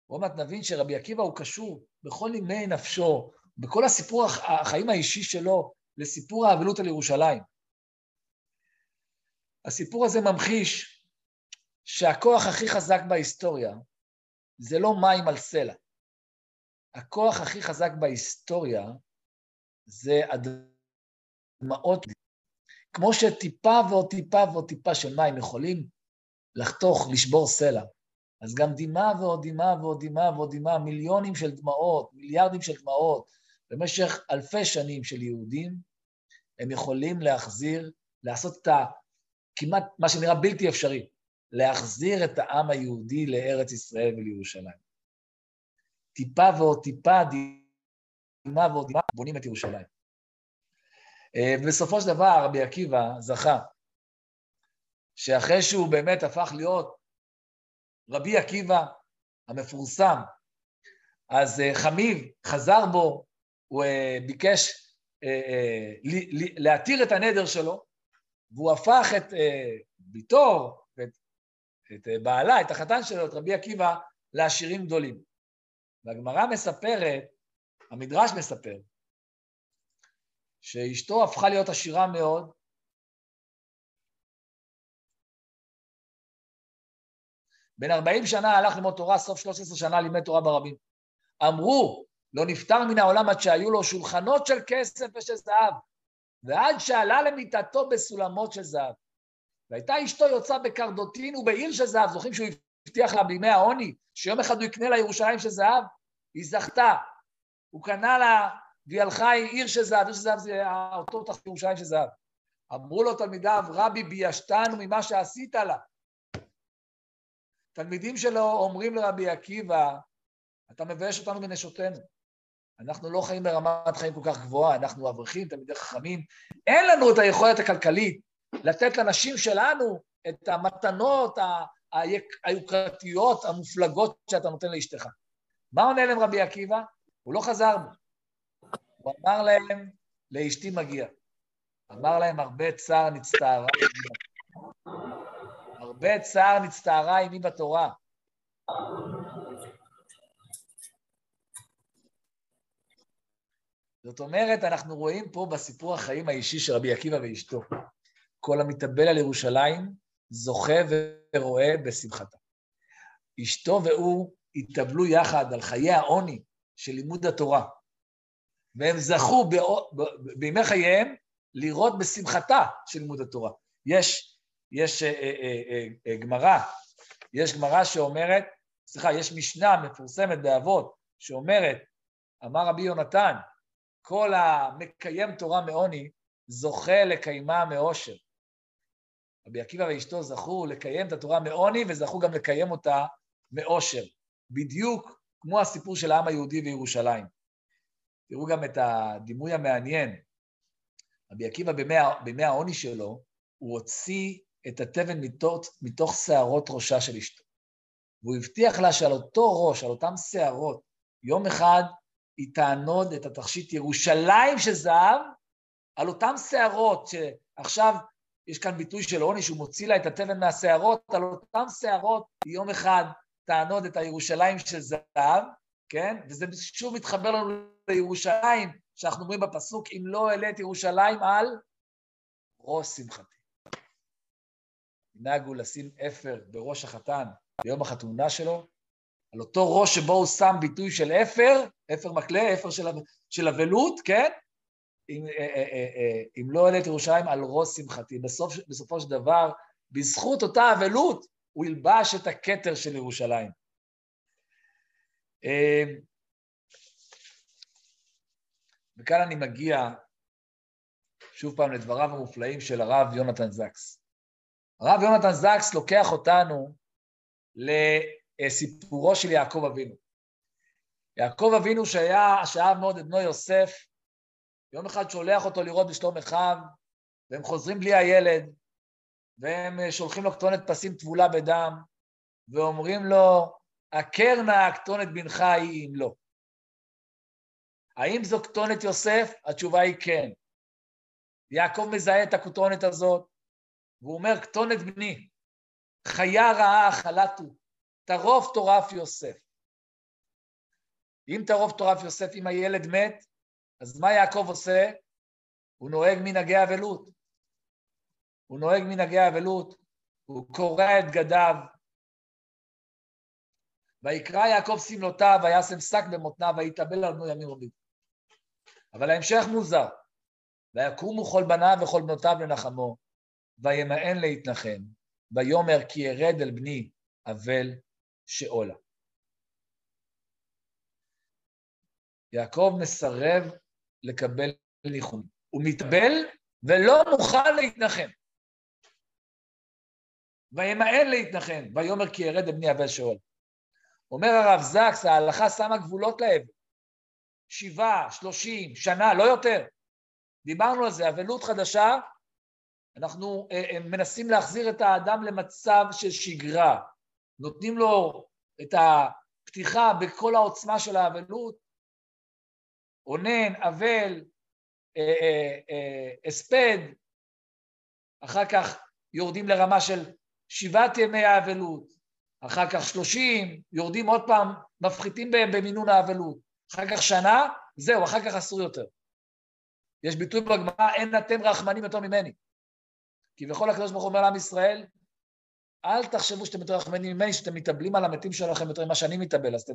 עוד מעט נבין שרבי עקיבא הוא קשור בכל נימי נפשו, בכל הסיפור החיים האישי שלו, לסיפור האבלות על ירושלים. הסיפור הזה ממחיש שהכוח הכי חזק בהיסטוריה זה לא מים על סלע. הכוח הכי חזק בהיסטוריה זה הדמעות. כמו שטיפה ועוד טיפה ועוד טיפה של מים יכולים לחתוך, לשבור סלע, אז גם דמעה ועוד דמעה ועוד דמעה ועוד דמעה, מיליונים של דמעות, מיליארדים של דמעות, במשך אלפי שנים של יהודים, הם יכולים להחזיר, לעשות את ה... כמעט מה שנראה בלתי אפשרי, להחזיר את העם היהודי לארץ ישראל ולירושלים. טיפה ועוד טיפה, דמעה ועוד דמעה, בונים את ירושלים. אה, ובסופו של דבר רבי עקיבא זכה שאחרי שהוא באמת הפך להיות רבי עקיבא המפורסם, אז אה, חמיב חזר בו, הוא אה, ביקש להתיר את הנדר שלו, והוא הפך את ביתו ואת את בעלה, את החתן שלו, את רבי עקיבא, לעשירים גדולים. והגמרא מספרת, המדרש מספר, שאשתו הפכה להיות עשירה מאוד, בן 40 שנה הלך ללמוד תורה, סוף 13 שנה לימד תורה ברבים. אמרו, לא נפטר מן העולם עד שהיו לו שולחנות של כסף ושל זהב, ועד שעלה למיטתו בסולמות של זהב. והייתה אשתו יוצאה בקרדוטין ובעיר של זהב, זוכרים שהוא הבטיח לה בימי העוני, שיום אחד הוא יקנה לה ירושלים של זהב? היא זכתה. הוא קנה לה, עם עיר של זהב, עיר של זהב זה אותו תחת ירושלים של זהב. אמרו לו תלמידיו, רבי ביישתנו ממה שעשית לה. תלמידים שלו אומרים לרבי עקיבא, אתה מבייש אותנו בנשותינו. אנחנו לא חיים ברמת חיים כל כך גבוהה, אנחנו אברכים, תלמידי חכמים, אין לנו את היכולת הכלכלית לתת לנשים שלנו את המתנות היוקרתיות, המופלגות שאתה נותן לאשתך. מה עונה להם רבי עקיבא? הוא לא חזר בו. הוא אמר להם, לאשתי מגיע. אמר להם, הרבה צער נצטערה. הרבה צער נצטערה עימי בתורה. זאת אומרת, אנחנו רואים פה בסיפור החיים האישי של רבי עקיבא ואשתו. כל המתאבל על ירושלים זוכה ורואה בשמחתה. אשתו והוא התאבלו יחד על חיי העוני של לימוד התורה, והם זכו בימי חייהם לראות בשמחתה של לימוד התורה. יש, יש אה, אה, אה, גמרא, יש גמרא שאומרת, סליחה, יש משנה מפורסמת באבות שאומרת, אמר רבי יונתן, כל המקיים תורה מעוני זוכה לקיימה מאושר. רבי עקיבא ואשתו זכו לקיים את התורה מעוני וזכו גם לקיים אותה מאושר, בדיוק כמו הסיפור של העם היהודי וירושלים. תראו גם את הדימוי המעניין. רבי עקיבא בימי, בימי העוני שלו, הוא הוציא את התבן מתוך, מתוך שערות ראשה של אשתו. והוא הבטיח לה שעל אותו ראש, על אותן שערות, יום אחד היא תענוד את התכשיט ירושלים של זהב על אותן שערות שעכשיו יש כאן ביטוי של עוני שהוא מוציא לה את התבן מהשערות, על אותן שערות יום אחד תענוד את הירושלים של זהב, כן? וזה שוב מתחבר לנו לירושלים, שאנחנו אומרים בפסוק, אם לא אעלה את ירושלים על ראש שמחתי. נהגו לשים אפר בראש החתן ביום החתונה שלו, על אותו ראש שבו הוא שם ביטוי של אפר, אפר מקלה, אפר של אבלות, כן? אם, אה, אה, אה, אם לא אעלה את ירושלים על ראש שמחתי. בסוף, בסופו של דבר, בזכות אותה אבלות, הוא ילבש את הכתר של ירושלים. וכאן אני מגיע שוב פעם לדבריו המופלאים של הרב יונתן זקס. הרב יונתן זקס לוקח אותנו לסיפורו של יעקב אבינו. יעקב אבינו שהיה, שאהב מאוד את בנו יוסף, יום אחד שולח אותו לראות בשלום אחיו, והם חוזרים בלי הילד, והם אה, שולחים לו כתונת פסים טבולה בדם, ואומרים לו, עקר נא כתונת בנך היא אם לא. האם זו כתונת יוסף? התשובה היא כן. יעקב מזהה את הכתונת הזאת, והוא אומר, כתונת בני, חיה רעה חלטו, טרוף טורף יוסף. אם טרוף טורף יוסף, אם הילד מת, אז מה יעקב עושה? הוא נוהג מנהגי אבלות. הוא נוהג מנהגי אבלות, הוא קורע את גדיו. ויקרא יעקב שמלותיו, וישם שק במותניו, ויתאבל על בנו ימים רבים. אבל ההמשך מוזר. ויקומו כל בניו וכל בנותיו לנחמו, וימאן להתנחם, ויאמר כי ירד אל בני אבל שאולה. יעקב מסרב לקבל ניחום. הוא מתאבל ולא מוכן להתנחם. וימאן להתנחם, ויאמר כי ירד אל בני אבל שאולה. אומר הרב זקס, ההלכה שמה גבולות לאבל. שבעה, שלושים, שנה, לא יותר. דיברנו על זה, אבלות חדשה, אנחנו אה, אה, מנסים להחזיר את האדם למצב של שגרה, נותנים לו את הפתיחה בכל העוצמה של האבלות, אונן, אבל, אה, הספד, אחר כך יורדים לרמה של שבעת ימי האבלות, אחר כך שלושים, יורדים עוד פעם, מפחיתים בהם במינון האבלות, אחר כך שנה, זהו, אחר כך אסור יותר. יש ביטוי בגמרא, אין אתם רחמנים יותר ממני. כי בכל הקדוש ברוך הוא אומר לעם ישראל, אל תחשבו שאתם יותר רחמנים ממני, שאתם מתאבלים על המתים שלכם יותר ממה שאני מתאבל, אז אתם...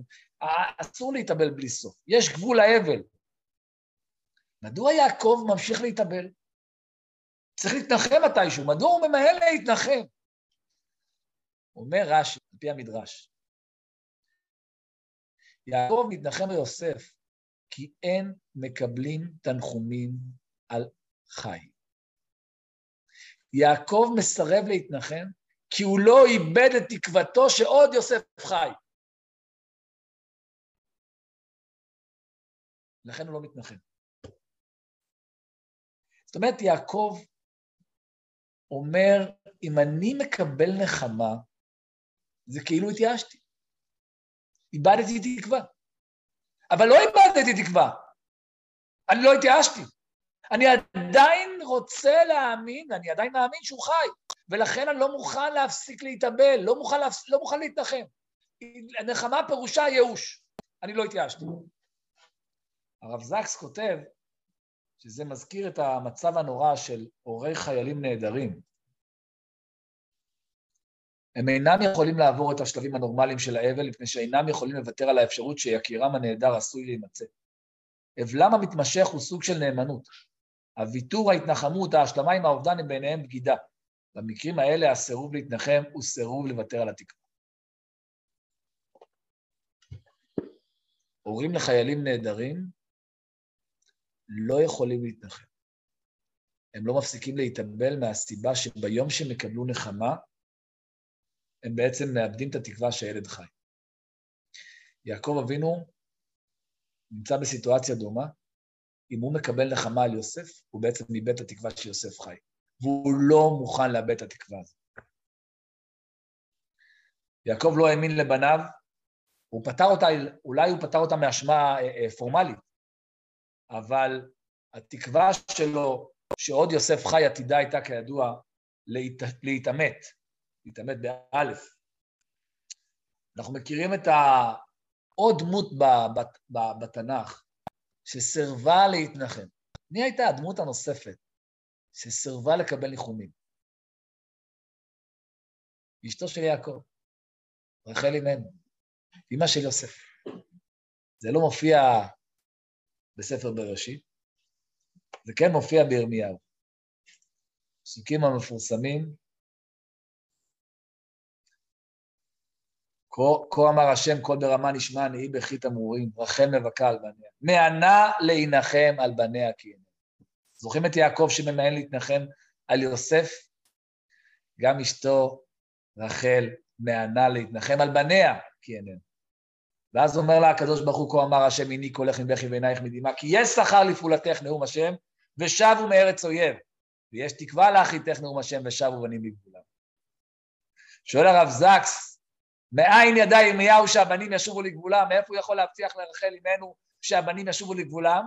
אסור להתאבל בלי סוף. יש גבול לאבל. מדוע יעקב ממשיך להתאבל? צריך להתנחם מתישהו, מדוע הוא ממהל להתנחם? אומר רש"י, על פי המדרש, יעקב מתנחם ביוסף, כי אין מקבלים תנחומים על חי. יעקב מסרב להתנחם, כי הוא לא איבד את תקוותו שעוד יוסף חי. לכן הוא לא מתנחם. זאת אומרת, יעקב אומר, אם אני מקבל נחמה, זה כאילו התייאשתי. איבדתי תקווה. אבל לא איבדתי תקווה. אני לא התייאשתי. אני עדיין רוצה להאמין, אני עדיין מאמין שהוא חי, ולכן אני לא מוכן להפסיק להתאבל, לא מוכן, להפס... לא מוכן להתנחם. נחמה פירושה ייאוש. אני לא התייאשתי. הרב זקס כותב שזה מזכיר את המצב הנורא של הורי חיילים נעדרים. הם אינם יכולים לעבור את השלבים הנורמליים של האבל, מפני שאינם יכולים לוותר על האפשרות שיקירם הנעדר עשוי להימצא. אבלם המתמשך הוא סוג של נאמנות. הוויתור, ההתנחמות, ההשלמה עם האובדן הם בעיניהם בגידה. במקרים האלה הסירוב להתנחם הוא סירוב לוותר על התקווה. הורים לחיילים נעדרים לא יכולים להתנחם. הם לא מפסיקים להתאבל מהסיבה שביום שהם יקבלו נחמה, הם בעצם מאבדים את התקווה שהילד חי. יעקב אבינו נמצא בסיטואציה דומה, אם הוא מקבל נחמה על יוסף, הוא בעצם איבד את התקווה שיוסף חי. והוא לא מוכן לאבד את התקווה הזאת. יעקב לא האמין לבניו, הוא פתר אותה, אולי הוא פתר אותה מאשמה אה, אה, פורמלית, אבל התקווה שלו שעוד יוסף חי עתידה הייתה כידוע להת, להתעמת, להתעמת באלף. אנחנו מכירים את העוד דמות בתנ"ך, שסירבה להתנחם. מי הייתה הדמות הנוספת שסירבה לקבל ניחומים? אשתו של יעקב, רחל אימנו, אמא של יוסף. זה לא מופיע בספר בראשית, זה כן מופיע בירמיהו. פסוקים המפורסמים כה אמר השם, קול ברמה נשמע, נהי בכי תמרורים, רחל מבכה על בניה. מענה להנחם על בניה כי אינם. זוכרים את יעקב שממאן להתנחם על יוסף? גם אשתו, רחל, מענה להתנחם על בניה כי אינם. ואז אומר לה הקדוש ברוך הוא, כה אמר השם, הניק הולך מבכי ועינייך מדמעה, כי יש שכר לפעולתך נאום השם, ושבו מארץ אויב. ויש תקווה לאחיתך נאום השם, ושבו בנים לגבולם. שואל הרב זקס, מאין ידע ירמיהו שהבנים ישובו לגבולם? מאיפה הוא יכול להבטיח לרחל אמנו שהבנים ישובו לגבולם?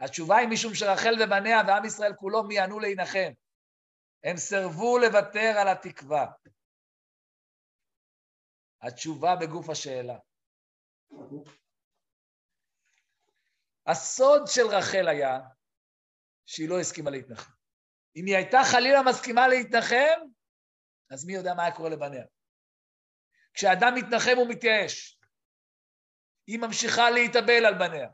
התשובה היא משום שרחל ובניה ועם ישראל כולו מיענו להנחם. הם סירבו לוותר על התקווה. התשובה בגוף השאלה. הסוד של רחל היה שהיא לא הסכימה להתנחם. אם היא הייתה חלילה מסכימה להתנחם, אז מי יודע מה היה קורה לבניה. כשאדם מתנחם הוא מתייאש. היא ממשיכה להתאבל על בניה.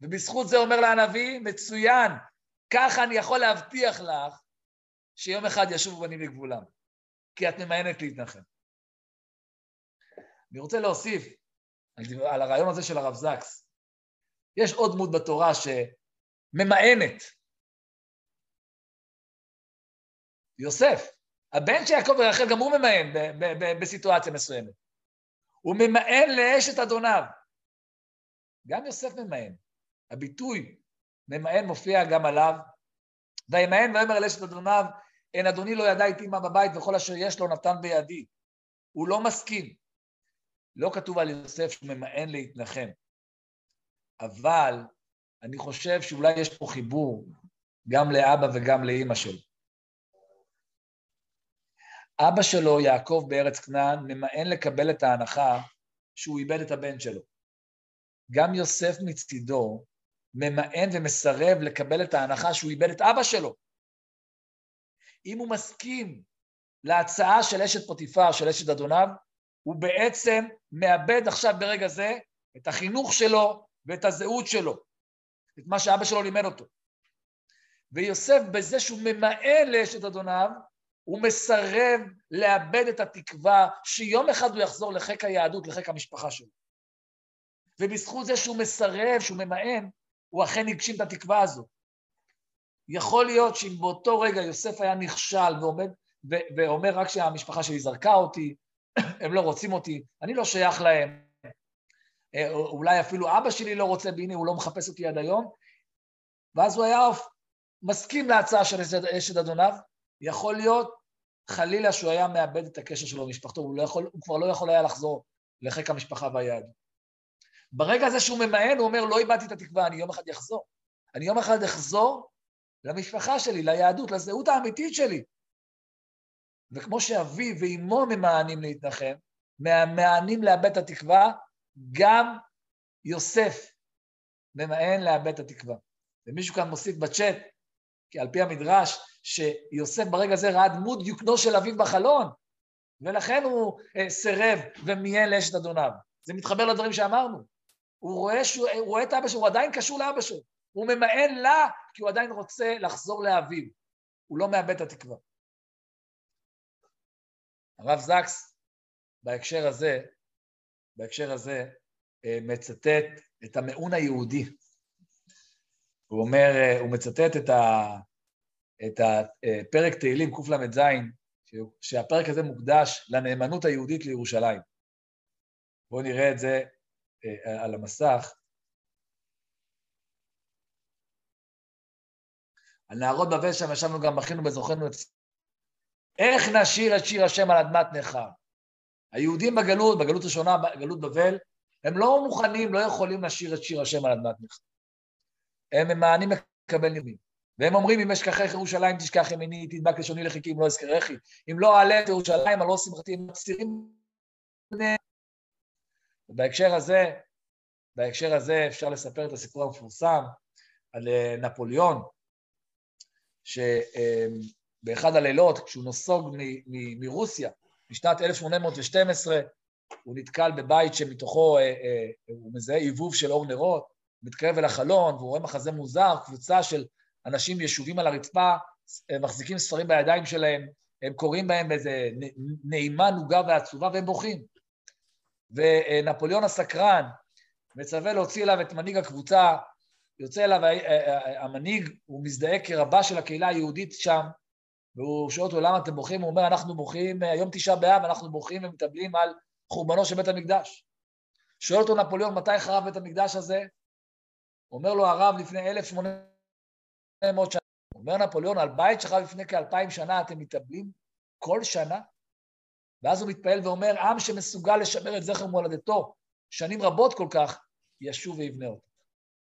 ובזכות זה אומר לה הנביא, מצוין, ככה אני יכול להבטיח לך שיום אחד ישובו בנים לגבולם, כי את ממאנת להתנחם. אני רוצה להוסיף על הרעיון הזה של הרב זקס. יש עוד דמות בתורה שממאנת. יוסף, הבן של יעקב ורחל, גם הוא ממאן בסיטואציה מסוימת. הוא ממאן לאשת אדוניו. גם יוסף ממאן. הביטוי ממאן מופיע גם עליו. וימאן ויאמר אל אשת אדוניו, אין אדוני לא ידע איתי מה בבית וכל אשר יש לו נתן בידי. הוא לא מסכים. לא כתוב על יוסף שהוא ממאן להתנחם, אבל אני חושב שאולי יש פה חיבור גם לאבא וגם לאימא שלו. אבא שלו, יעקב בארץ כנען, ממאן לקבל את ההנחה שהוא איבד את הבן שלו. גם יוסף מצידו ממאן ומסרב לקבל את ההנחה שהוא איבד את אבא שלו. אם הוא מסכים להצעה של אשת פוטיפר, של אשת אדוניו, הוא בעצם מאבד עכשיו ברגע זה את החינוך שלו ואת הזהות שלו, את מה שאבא שלו לימד אותו. ויוסף, בזה שהוא ממאן לאשת אדוניו, הוא מסרב לאבד את התקווה שיום אחד הוא יחזור לחיק היהדות, לחיק המשפחה שלו. ובזכות זה שהוא מסרב, שהוא ממאן, הוא אכן הגשים את התקווה הזו. יכול להיות שאם באותו רגע יוסף היה נכשל ועומד, ואומר רק שהמשפחה שלי זרקה אותי, הם לא רוצים אותי, אני לא שייך להם, אה, אולי אפילו אבא שלי לא רוצה בי, הוא לא מחפש אותי עד היום, ואז הוא היה מסכים להצעה של אשת אדוניו, יכול להיות חלילה שהוא היה מאבד את הקשר שלו למשפחתו, הוא, לא יכול, הוא כבר לא יכול היה לחזור לחיק המשפחה והיהדות. ברגע הזה שהוא ממאן, הוא אומר, לא איבדתי את התקווה, אני יום אחד אחזור. אני יום אחד אחזור למשפחה שלי, ליהדות, לזהות האמיתית שלי. וכמו שאבי ואימו ממאנים להתנחם, ממאנים לאבד את התקווה, גם יוסף ממאן לאבד את התקווה. ומישהו כאן מוסיף בצ'אט, כי על פי המדרש, שיוסף ברגע הזה ראה דמות דיוקנו של אביו בחלון, ולכן הוא אה, סירב ומיין לאשת אדוניו. זה מתחבר לדברים שאמרנו. הוא רואה, שהוא, הוא רואה את אבא שלו, הוא עדיין קשור לאבא שלו. הוא ממאן לה, כי הוא עדיין רוצה לחזור לאביו. הוא לא מאבד את התקווה. הרב זקס בהקשר הזה, בהקשר הזה, אה, מצטט את המעון היהודי. הוא אומר, אה, הוא מצטט את, ה, את הפרק תהילים קל"ז, שהפרק הזה מוקדש לנאמנות היהודית לירושלים. בואו נראה את זה אה, על המסך. על נערות בבל שם ישבנו גם, בכינו בזוכנו את איך נשיר את שיר השם על אדמת נכר? היהודים בגלות, בגלות ראשונה, בגלות בבל, הם לא מוכנים, לא יכולים לשיר את שיר השם על אדמת נכר. הם ממאנים לקבל נרמים. והם אומרים, אם אשכחך ירושלים תשכח ימיני, תדבק לשוני לחיכי אם לא אזכרכי. אם לא אעלה את ירושלים, על לא שמחתי, הם מצהירים... בהקשר הזה, בהקשר הזה אפשר לספר את הסיפור המפורסם על אה, נפוליאון, ש... אה, הלילות, כשהוא נסוג מרוסיה, בשנת 1812, הוא נתקל בבית שמתוכו אה, הוא מזהה עיבוב של אור נרות, מתקרב אל החלון, והוא רואה מחזה מוזר, קבוצה של אנשים ישובים על הרצפה, מחזיקים ספרים בידיים שלהם, הם קוראים בהם באיזה נעימה, נוגה ועצובה, והם בוכים. ונפוליאון הסקרן מצווה להוציא אליו את מנהיג הקבוצה, יוצא אליו המנהיג, הוא מזדהה כרבה של הקהילה היהודית שם, והוא שואל אותו, למה אתם בוכים? הוא אומר, אנחנו בוכים, היום תשעה באב, אנחנו בוכים ומתאבלים על חורבנו של בית המקדש. שואל אותו נפוליאון, מתי חרב בית המקדש הזה? אומר לו הרב לפני 1,800 שנה. אומר נפוליאון, על בית שחרב לפני כאלפיים שנה אתם מתאבלים כל שנה? ואז הוא מתפעל ואומר, עם שמסוגל לשמר את זכר מולדתו שנים רבות כל כך, ישוב ויבנה אותו.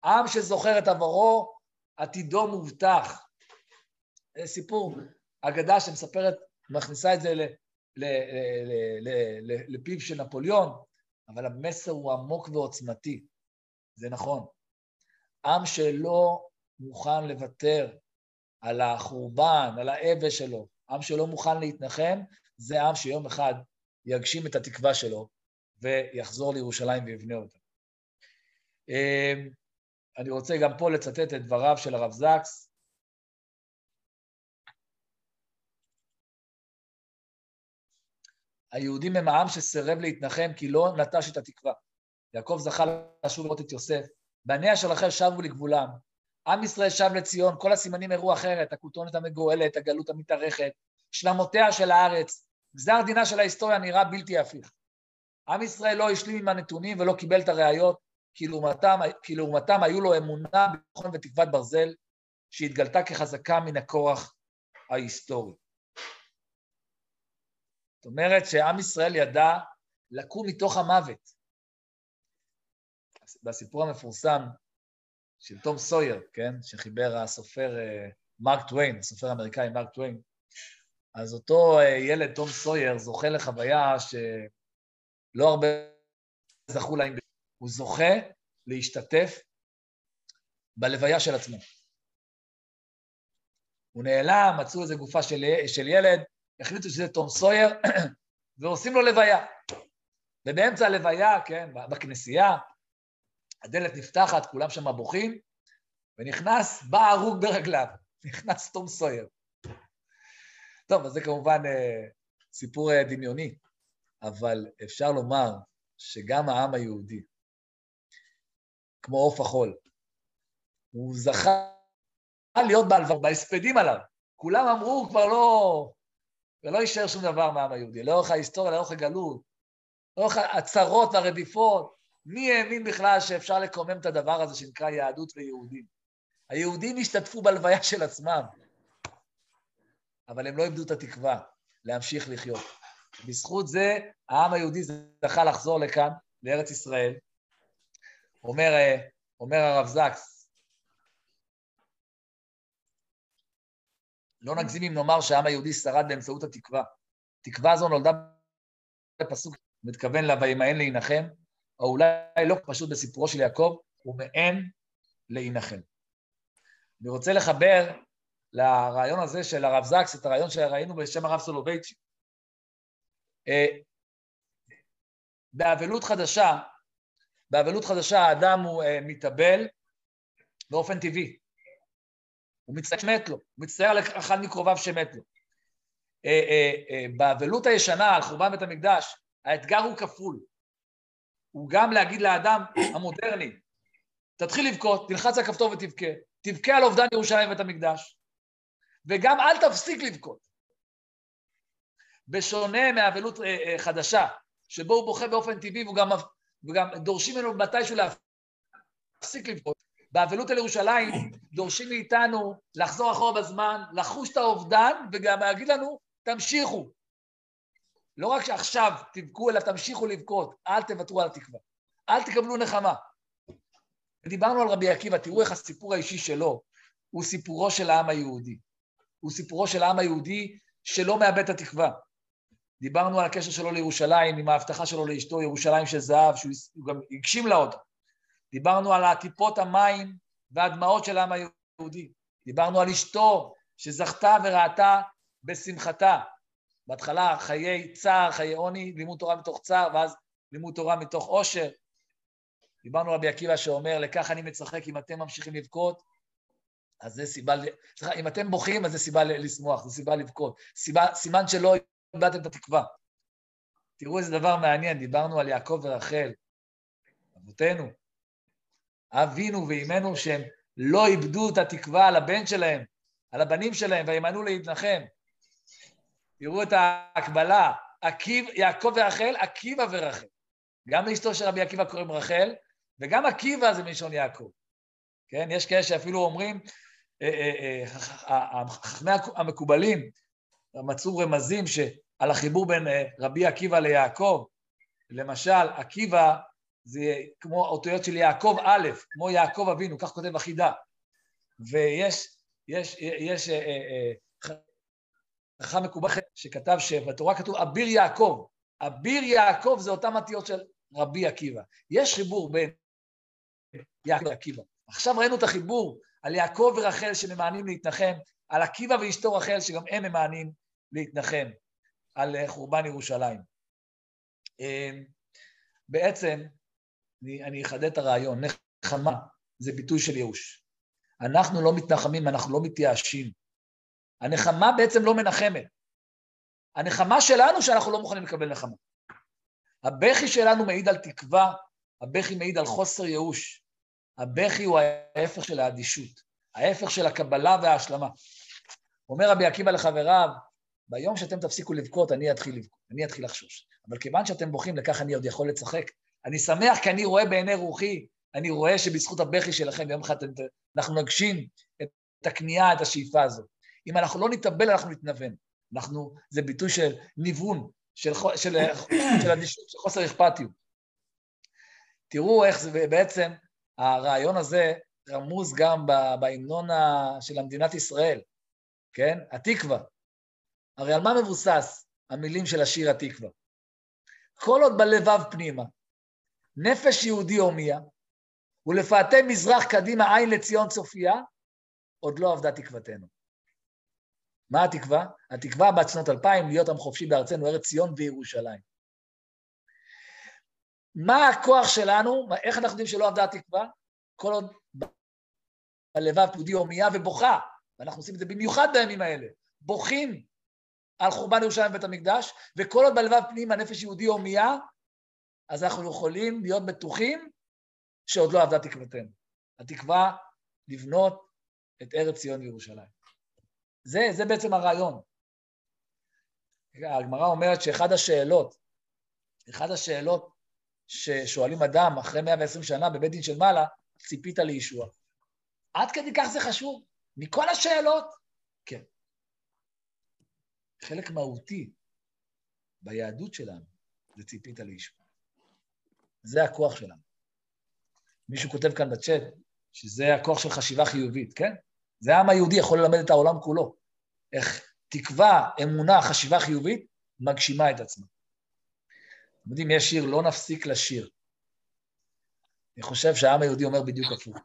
עם שזוכר את עברו, עתידו מובטח. זה סיפור, אגדה שמספרת, מכניסה את זה לפיו של נפוליאון, אבל המסר הוא עמוק ועוצמתי. זה נכון. עם שלא מוכן לוותר על החורבן, על האבל שלו, עם שלא מוכן להתנחם, זה עם שיום אחד יגשים את התקווה שלו ויחזור לירושלים ויבנה אותה. אמ, אני רוצה גם פה לצטט את דבריו של הרב זקס. היהודים הם העם שסירב להתנחם כי לא נטש את התקווה. יעקב זכה לשוב לראות את יוסף. בניה של רחל שבו לגבולם. עם ישראל שב לציון, כל הסימנים הראו אחרת, הכותונת המגואלת, הגלות המתארכת, שלמותיה של הארץ, גזר דינה של ההיסטוריה נראה בלתי הפיך. עם ישראל לא השלים עם הנתונים ולא קיבל את הראיות, כי לעומתם, כי לעומתם היו לו אמונה, ביטחון ותקוות ברזל, שהתגלתה כחזקה מן הכורח ההיסטורי. זאת אומרת שעם ישראל ידע לקום מתוך המוות. בסיפור המפורסם של תום סויר, כן, שחיבר הסופר אה, מרק טוויין, הסופר האמריקאי מרק טוויין, אז אותו אה, ילד, תום סויר, זוכה לחוויה שלא הרבה זכו להם. הוא זוכה להשתתף בלוויה של עצמו. הוא נעלם, מצאו איזו גופה של, של ילד, החליטו שזה תום סויר, ועושים לו לוויה. ובאמצע הלוויה, כן, בכנסייה, הדלת נפתחת, כולם שם בוכים, ונכנס, בא הרוג ברגליו, נכנס תום סויר. טוב, אז זה כמובן אה, סיפור אה, דמיוני, אבל אפשר לומר שגם העם היהודי, כמו עוף החול, הוא זכה להיות בהלוואה, בהספדים עליו. כולם אמרו, כבר לא... ולא יישאר שום דבר מהעם היהודי. לאורך ההיסטוריה, לאורך הגלות, לאורך הצרות והרדיפות, מי האמין בכלל שאפשר לקומם את הדבר הזה שנקרא יהדות ויהודים? היהודים השתתפו בלוויה של עצמם, אבל הם לא איבדו את התקווה להמשיך לחיות. בזכות זה, העם היהודי זכה לחזור לכאן, לארץ ישראל. אומר, אה, אומר הרב זקס, לא נגזים אם נאמר שהעם היהודי שרד באמצעות התקווה. תקווה זו נולדה בפסוק מתכוון לה, וימאן להנחם, או אולי לא פשוט בסיפורו של יעקב, הוא מאין להנחם. אני רוצה לחבר לרעיון הזה של הרב זקס, את הרעיון שראינו בשם הרב סולובייצ'י. אה, באבלות חדשה, באבלות חדשה האדם הוא אה, מתאבל באופן טבעי. הוא מצטער שמת לו, הוא מצטער על אחד מקרוביו שמת לו. אה, באבלות הישנה, על חורבן בית המקדש, האתגר הוא כפול. הוא גם להגיד לאדם המודרני, תתחיל לבכות, תלחץ על הכפתור ותבכה, תבכה על אובדן ירושלים ובית המקדש, וגם אל תפסיק לבכות. בשונה מאבלות אה, אה, חדשה, שבו הוא בוכה באופן טבעי וגם, וגם דורשים ממנו מתישהו להפסיק לבכות. באבלות על ירושלים דורשים מאיתנו לחזור אחורה בזמן, לחוש את האובדן וגם להגיד לנו, תמשיכו. לא רק שעכשיו תבכו, אלא תמשיכו לבכות, אל תוותרו על התקווה. אל תקבלו נחמה. דיברנו על רבי עקיבא, תראו איך הסיפור האישי שלו הוא סיפורו של העם היהודי. הוא סיפורו של העם היהודי שלא מאבד את התקווה. דיברנו על הקשר שלו לירושלים, עם ההבטחה שלו לאשתו, ירושלים של זהב, שהוא גם הגשים לה אותה. דיברנו על הטיפות המים והדמעות של העם היהודי. דיברנו על אשתו שזכתה וראתה בשמחתה. בהתחלה חיי צער, חיי עוני, לימוד תורה מתוך צער, ואז לימוד תורה מתוך עושר. דיברנו רבי עקיבא שאומר, לכך אני מצחק אם אתם ממשיכים לבכות, אז זה סיבה, סליחה, אם אתם בוכים, אז זה סיבה לשמוח, זה סיבה לבכות. סיבה, סימן שלא איבדתם את התקווה. תראו איזה דבר מעניין, דיברנו על יעקב ורחל, אבותינו, אבינו ואימנו, שהם לא איבדו את התקווה על הבן שלהם, על הבנים שלהם, וימנעו להתנחם. תראו את ההקבלה, עקיב, יעקב ורחל, עקיבא ורחל. גם לאשתו של רבי עקיבא קוראים רחל, וגם עקיבא זה מלשון יעקב. כן? יש כאלה שאפילו אומרים, חכמי המקובלים מצאו רמזים על החיבור בין רבי עקיבא ליעקב. למשל, עקיבא זה כמו האותיות של יעקב א', כמו יעקב אבינו, כך כותב החידה. ויש יש, יש חכם מקובל שכתב שבתורה כתוב אביר יעקב. אביר יעקב זה אותם אותיות של רבי עקיבא. יש חיבור בין יעקב ועקיבא. עכשיו ראינו את החיבור על יעקב ורחל שממאנים להתנחם, על עקיבא ואשתו רחל שגם הם ממאנים להתנחם על חורבן ירושלים. אמ, בעצם, אני, אני אחדד את הרעיון, נחמה זה ביטוי של ייאוש. אנחנו לא מתנחמים, אנחנו לא מתייאשים. הנחמה בעצם לא מנחמת. הנחמה שלנו שאנחנו לא מוכנים לקבל נחמה. הבכי שלנו מעיד על תקווה, הבכי מעיד על חוסר ייאוש. הבכי הוא ההפך של האדישות, ההפך של הקבלה וההשלמה. אומר רבי עקיבא לחבריו, ביום שאתם תפסיקו לבכות, אני אתחיל לבכות, אני אתחיל לחשוש. אבל כיוון שאתם בוכים, לכך אני עוד יכול לשחק. אני שמח כי אני רואה בעיני רוחי, אני רואה שבזכות הבכי שלכם, יום אחד אנחנו נגשים את הכניעה, את השאיפה הזאת. אם אנחנו לא נתאבל, אנחנו נתנוון. אנחנו, זה ביטוי של ניוון, של, של, של אדישות, של חוסר אכפתיות. תראו איך זה בעצם, הרעיון הזה רמוז גם בהמנון של המדינת ישראל, כן? התקווה. הרי על מה מבוסס המילים של השיר התקווה? כל עוד בלבב פנימה, נפש יהודי הומיה, ולפאתי מזרח קדימה עין לציון צופיה, עוד לא עבדה תקוותנו. מה התקווה? התקווה בת שנות אלפיים, להיות עם חופשי בארצנו, ארץ ציון וירושלים. מה הכוח שלנו? איך אנחנו יודעים שלא עבדה התקווה? כל עוד בלבב פודי הומייה ובוכה, ואנחנו עושים את זה במיוחד בימים האלה, בוכים על חורבן ירושלים ובית המקדש, וכל עוד בלבב פנים הנפש יהודי הומייה, אז אנחנו יכולים להיות בטוחים שעוד לא עבדה תקוותנו. התקווה לבנות את ארץ ציון וירושלים. זה, זה בעצם הרעיון. הגמרא אומרת שאחד השאלות, אחד השאלות ששואלים אדם אחרי 120 שנה בבית דין של מעלה, ציפית לישוע. עד כדי כך זה חשוב? מכל השאלות? כן. חלק מהותי ביהדות שלנו זה ציפית לישוע. זה הכוח שלנו. מישהו כותב כאן בצ'אט שזה הכוח של חשיבה חיובית, כן? זה העם היהודי יכול ללמד את העולם כולו. איך תקווה, אמונה, חשיבה חיובית, מגשימה את עצמה. אתם יודעים, יש שיר, לא נפסיק לשיר. אני חושב שהעם היהודי אומר בדיוק הפוך.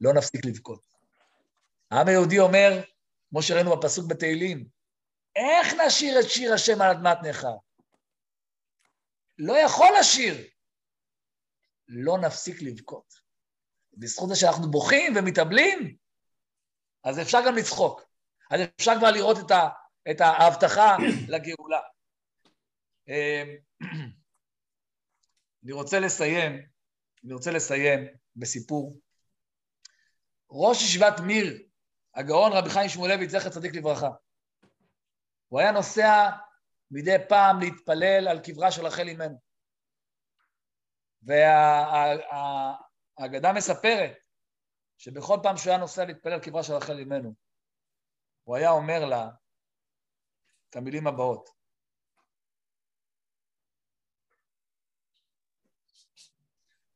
לא נפסיק לבכות. העם היהודי אומר, כמו שראינו בפסוק בתהילים, איך נשיר את שיר השם על אדמת נכר? לא יכול לשיר. לא נפסיק לבכות. בזכות זה שאנחנו בוכים ומתאבלים, אז אפשר גם לצחוק. אז אפשר כבר לראות את, ה, את ההבטחה לגאולה. אמ, אני רוצה לסיים, אני רוצה לסיים בסיפור. ראש ישיבת מיר, הגאון רבי חיים שמואלביץ, זכר צדיק לברכה, הוא היה נוסע מדי פעם להתפלל על קברה של רחל אימנו. והאגדה מספרת שבכל פעם שהוא היה נוסע להתפלל קברה של רחל אימנו, הוא היה אומר לה את המילים הבאות: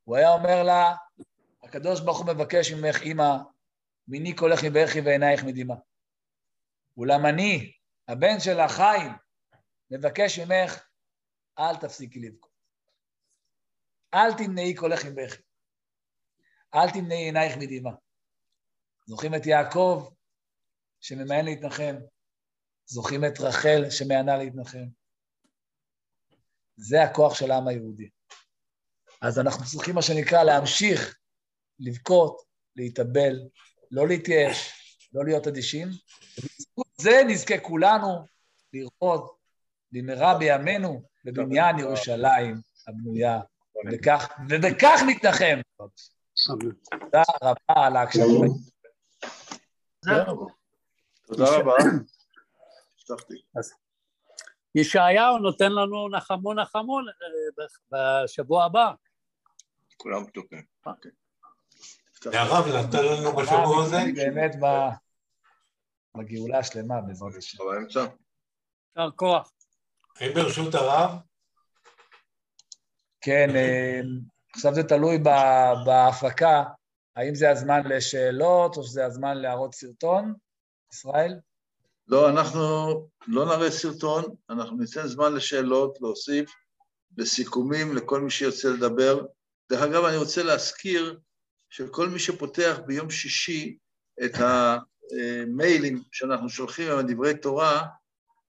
הוא היה אומר לה, הקדוש ברוך הוא מבקש ממך, אמא, מיני קולך מבכי ועינייך מדמעה. אולם אני, הבן של החיים, מבקש ממך, אל תפסיקי לבכות. אל תמנעי קולך מבכי. אל תמנעי עינייך מדמעה. זוכרים את יעקב שממאן להתנחם? זוכרים את רחל שמענה להתנחם? זה הכוח של העם היהודי. אז אנחנו צריכים, מה שנקרא, להמשיך לבכות, להתאבל, לא להתייאש, לא להיות אדישים, ובזכות זה נזכה כולנו לראות במהרה בימינו בבניין ירושלים הבנויה, וכך, ובכך נתנחם. תודה רבה על ההקשבה. תודה רבה. ישעיהו נותן לנו נחמו נחמו אה, בשבוע הבא. כולם פתוחים. אוקיי. והרב נתן לנו בשבוע הזה. באמת בגאולה השלמה בעזרת השם. באמצע. יישר כוח. האם ברשות הרב? כן, אה, עכשיו זה תלוי בהפקה, האם זה הזמן לשאלות או שזה הזמן להראות סרטון, ישראל? לא, אנחנו לא נראה סרטון, אנחנו ניתן זמן לשאלות, להוסיף, לסיכומים לכל מי שיוצא לדבר. דרך אגב, אני רוצה להזכיר שכל מי שפותח ביום שישי את המיילים שאנחנו שולחים עם דברי תורה,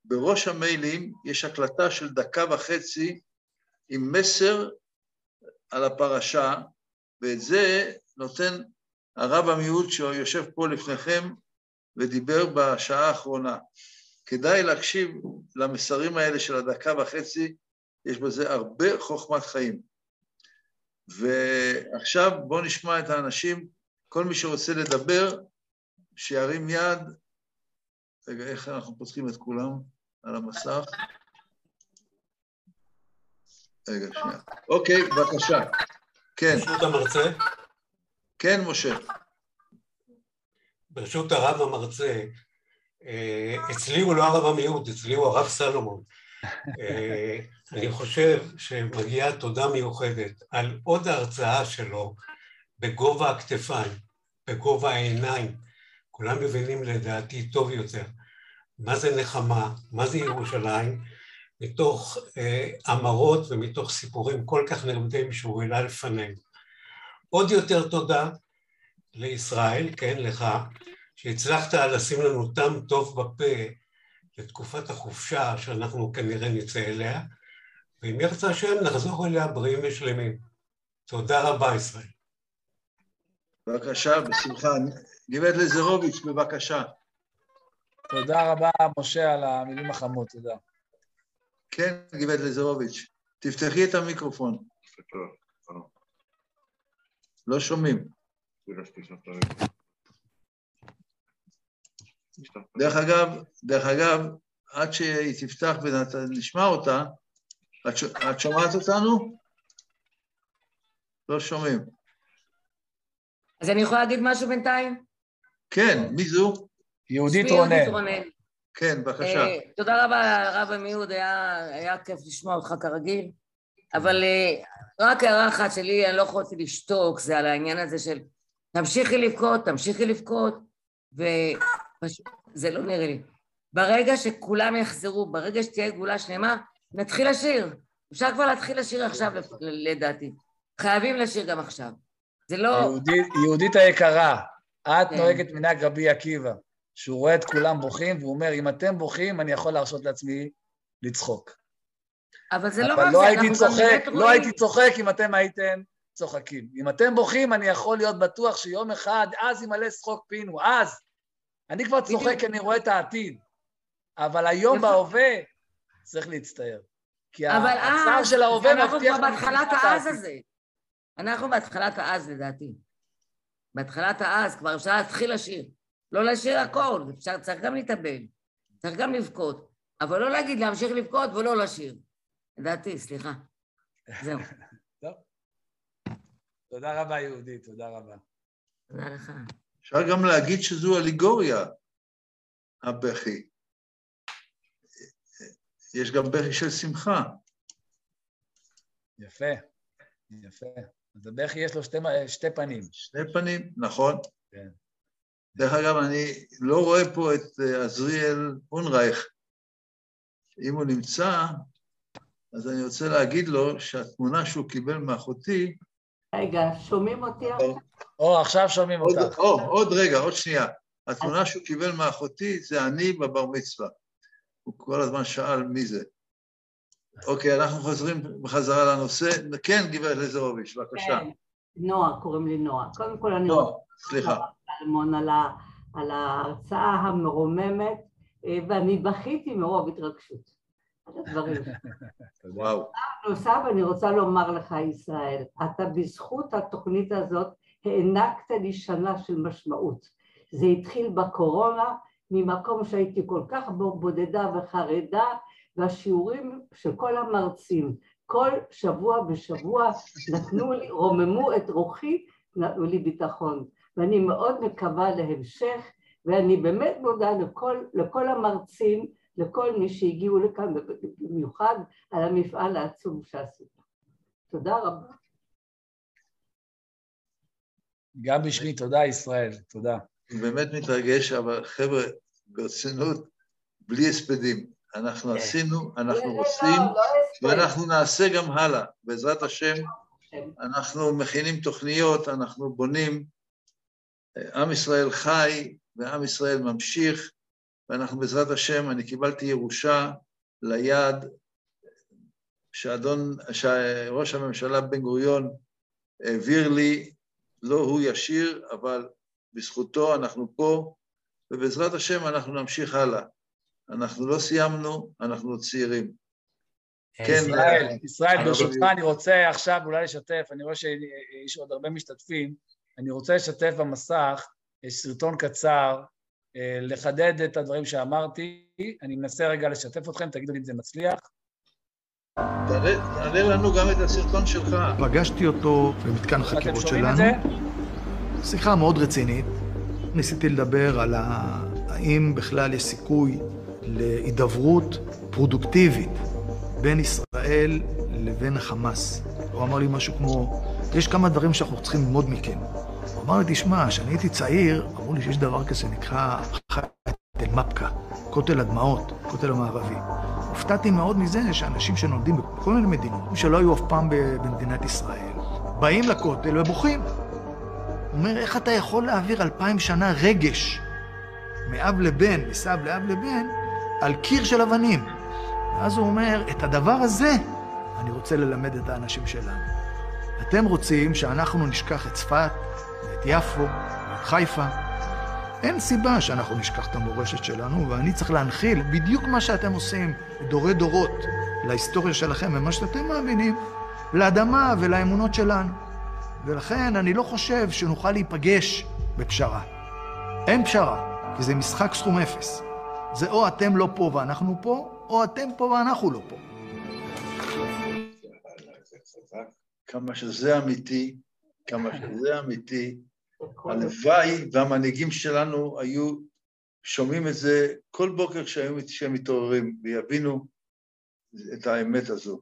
בראש המיילים יש הקלטה של דקה וחצי עם מסר על הפרשה, ואת זה נותן הרב המיעוט שיושב פה לפניכם ודיבר בשעה האחרונה. כדאי להקשיב למסרים האלה של הדקה וחצי, יש בזה הרבה חוכמת חיים. ועכשיו בואו נשמע את האנשים, כל מי שרוצה לדבר, שירים יד. רגע, איך אנחנו פותחים את כולם על המסך? רגע, שנייה. אוקיי, בבקשה. כן. ברשות המרצה? כן, משה. ברשות הרב המרצה, אה, אצלי הוא לא הרב המיעוט, אצלי הוא הרב סלומון. אה, אני חושב שמגיעה תודה מיוחדת על עוד הרצאה שלו בגובה הכתפיים, בגובה העיניים. כולם מבינים לדעתי טוב יותר מה זה נחמה, מה זה ירושלים, מתוך אה, אמרות ומתוך סיפורים כל כך נרמדים שהוא העלה לפנינו. עוד יותר תודה לישראל, כן, לך, שהצלחת לשים לנו טעם טוב בפה לתקופת החופשה שאנחנו כנראה נצא אליה, ואם ירצה השם נחזור אליה בריאים ושלמים. תודה רבה, ישראל. בבקשה, בשמחה. גברת לזרוביץ', בבקשה. תודה רבה, משה, על המילים החמות, תודה. כן, גברת לזרוביץ', תפתחי את המיקרופון. לא שומעים. דרך אגב, דרך אגב, עד שהיא תפתח ונשמע אותה, את, ש... את שומעת אותנו? לא שומעים. אז אני יכולה להגיד משהו בינתיים? כן, מי זו? יהודית רונן. כן, בבקשה. Uh, תודה רבה, הרב עמיהוד, היה, היה כיף לשמוע אותך כרגיל, אבל uh, רק הערה אחת שלי, אני לא יכולתי לשתוק, זה על העניין הזה של תמשיכי לבכות, תמשיכי לבכות, ופשוט זה לא נראה לי. ברגע שכולם יחזרו, ברגע שתהיה גאולה שלמה, נתחיל לשיר. אפשר כבר להתחיל לשיר עכשיו, לדעתי. חייבים לשיר גם עכשיו. זה לא... יהודית, יהודית היקרה, את כן. נוהגת מנהג רבי עקיבא, שהוא רואה את כולם בוכים, והוא אומר, אם אתם בוכים, אני יכול להרשות לעצמי לצחוק. אבל זה לא רק זה, לא הייתי צוחק, לא הייתי צוחק אם אתם הייתם צוחקים. אם אתם בוכים, אני יכול להיות בטוח שיום אחד, אז ימלא שחוק פינו, אז. אני כבר צוחק כי אני רואה את העתיד. אבל היום בהווה צריך להצטער. כי הצער של ההווה מבטיח... אנחנו כבר בהתחלת האז הזה. אנחנו בהתחלת האז לדעתי. בהתחלת האז כבר אפשר להתחיל לשיר. לא לשיר הכל, אפשר, צריך גם להתאבל, צריך גם לבכות, אבל לא להגיד להמשיך לבכות ולא לשיר. לדעתי, סליחה. זהו. טוב. תודה רבה, יהודית, תודה רבה. תודה לך. אפשר גם להגיד שזו אליגוריה, הבכי. יש גם בכי של שמחה. יפה, יפה. אז הבכי יש לו שתי, שתי פנים. שני פנים, נכון. כן. דרך אגב, אני לא רואה פה את אה, עזריאל אונרייך. אם הוא נמצא, אז אני רוצה להגיד לו שהתמונה שהוא קיבל מאחותי... רגע, שומעים אותי? או, עכשיו שומעים אותך. או, עוד רגע, עוד שנייה. התמונה שהוא קיבל מאחותי זה אני בבר מצווה. הוא כל הזמן שאל מי זה. אוקיי, אנחנו חוזרים בחזרה לנושא. כן, גברת לזרוביץ', בבקשה. כן, נועה, קוראים לי נועה. קודם כל אני... נועה, סליחה. אלמון על, ה, על ההרצאה המרוממת, אה, ואני בכיתי מרוב התרגשות. וואו. נוסף, אני רוצה לומר לך, ישראל, אתה בזכות התוכנית הזאת הענקת לי שנה של משמעות. זה התחיל בקורונה, ממקום שהייתי כל כך בודדה וחרדה, והשיעורים של כל המרצים, כל שבוע ושבוע נתנו לי, רוממו את רוחי, נתנו לי ביטחון. ואני מאוד מקווה להמשך, ואני באמת מודה לכל, לכל המרצים, לכל מי שהגיעו לכאן, במיוחד על המפעל העצום שעשית. תודה רבה. גם בשמי, תודה ישראל, תודה. אני באמת מתרגש, אבל חבר'ה, ברצינות, בלי הספדים. אנחנו כן. עשינו, אנחנו לא, עושים, לא ואנחנו נעשה גם הלאה. בעזרת השם. אנחנו מכינים תוכניות, אנחנו בונים. עם ישראל חי ועם ישראל ממשיך, ואנחנו בעזרת השם, אני קיבלתי ירושה ליד שאדון, שראש הממשלה בן גוריון העביר לי, לא הוא ישיר, אבל בזכותו אנחנו פה, ובעזרת השם אנחנו נמשיך הלאה. אנחנו לא סיימנו, אנחנו צעירים. כן, ישראל, ישראל, ברשותך אני רוצה עכשיו אולי לשתף, אני רואה שיש עוד הרבה משתתפים, אני רוצה לשתף במסך סרטון קצר, אה, לחדד את הדברים שאמרתי, אני מנסה רגע לשתף אתכם, תגידו לי אם זה מצליח. תעלה לנו גם את הסרטון שלך. פגשתי אותו במתקן החקירות שלנו. שיחה מאוד רצינית. ניסיתי לדבר על האם בכלל יש סיכוי להידברות פרודוקטיבית בין ישראל לבין החמאס. הוא אמר לי משהו כמו, יש כמה דברים שאנחנו צריכים ללמוד מכם. הוא אמר לי, תשמע, כשאני הייתי צעיר, אמרו לי שיש דבר כזה שנקרא אל-מפקה, כותל הדמעות, כותל המערבי. הופתעתי מאוד מזה שאנשים שנולדים בכל מיני מדינות, שלא היו אף פעם במדינת ישראל, באים לכותל ובוכים. הוא אומר, איך אתה יכול להעביר אלפיים שנה רגש מאב לבן, מסב לאב לבן, על קיר של אבנים? ואז הוא אומר, את הדבר הזה אני רוצה ללמד את האנשים שלנו. אתם רוצים שאנחנו נשכח את צפת, ואת יפו, ואת חיפה, אין סיבה שאנחנו נשכח את המורשת שלנו, ואני צריך להנחיל בדיוק מה שאתם עושים, דורי דורות, להיסטוריה שלכם ומה שאתם מאמינים, לאדמה ולאמונות שלנו. ולכן אני לא חושב שנוכל להיפגש בפשרה. אין פשרה, כי זה משחק סכום אפס. זה או אתם לא פה ואנחנו פה, או אתם פה ואנחנו לא פה. כמה שזה אמיתי, כמה שזה אמיתי, הלוואי והמנהיגים שלנו היו שומעים את זה כל בוקר כשהם מתעוררים ויבינו את האמת הזו.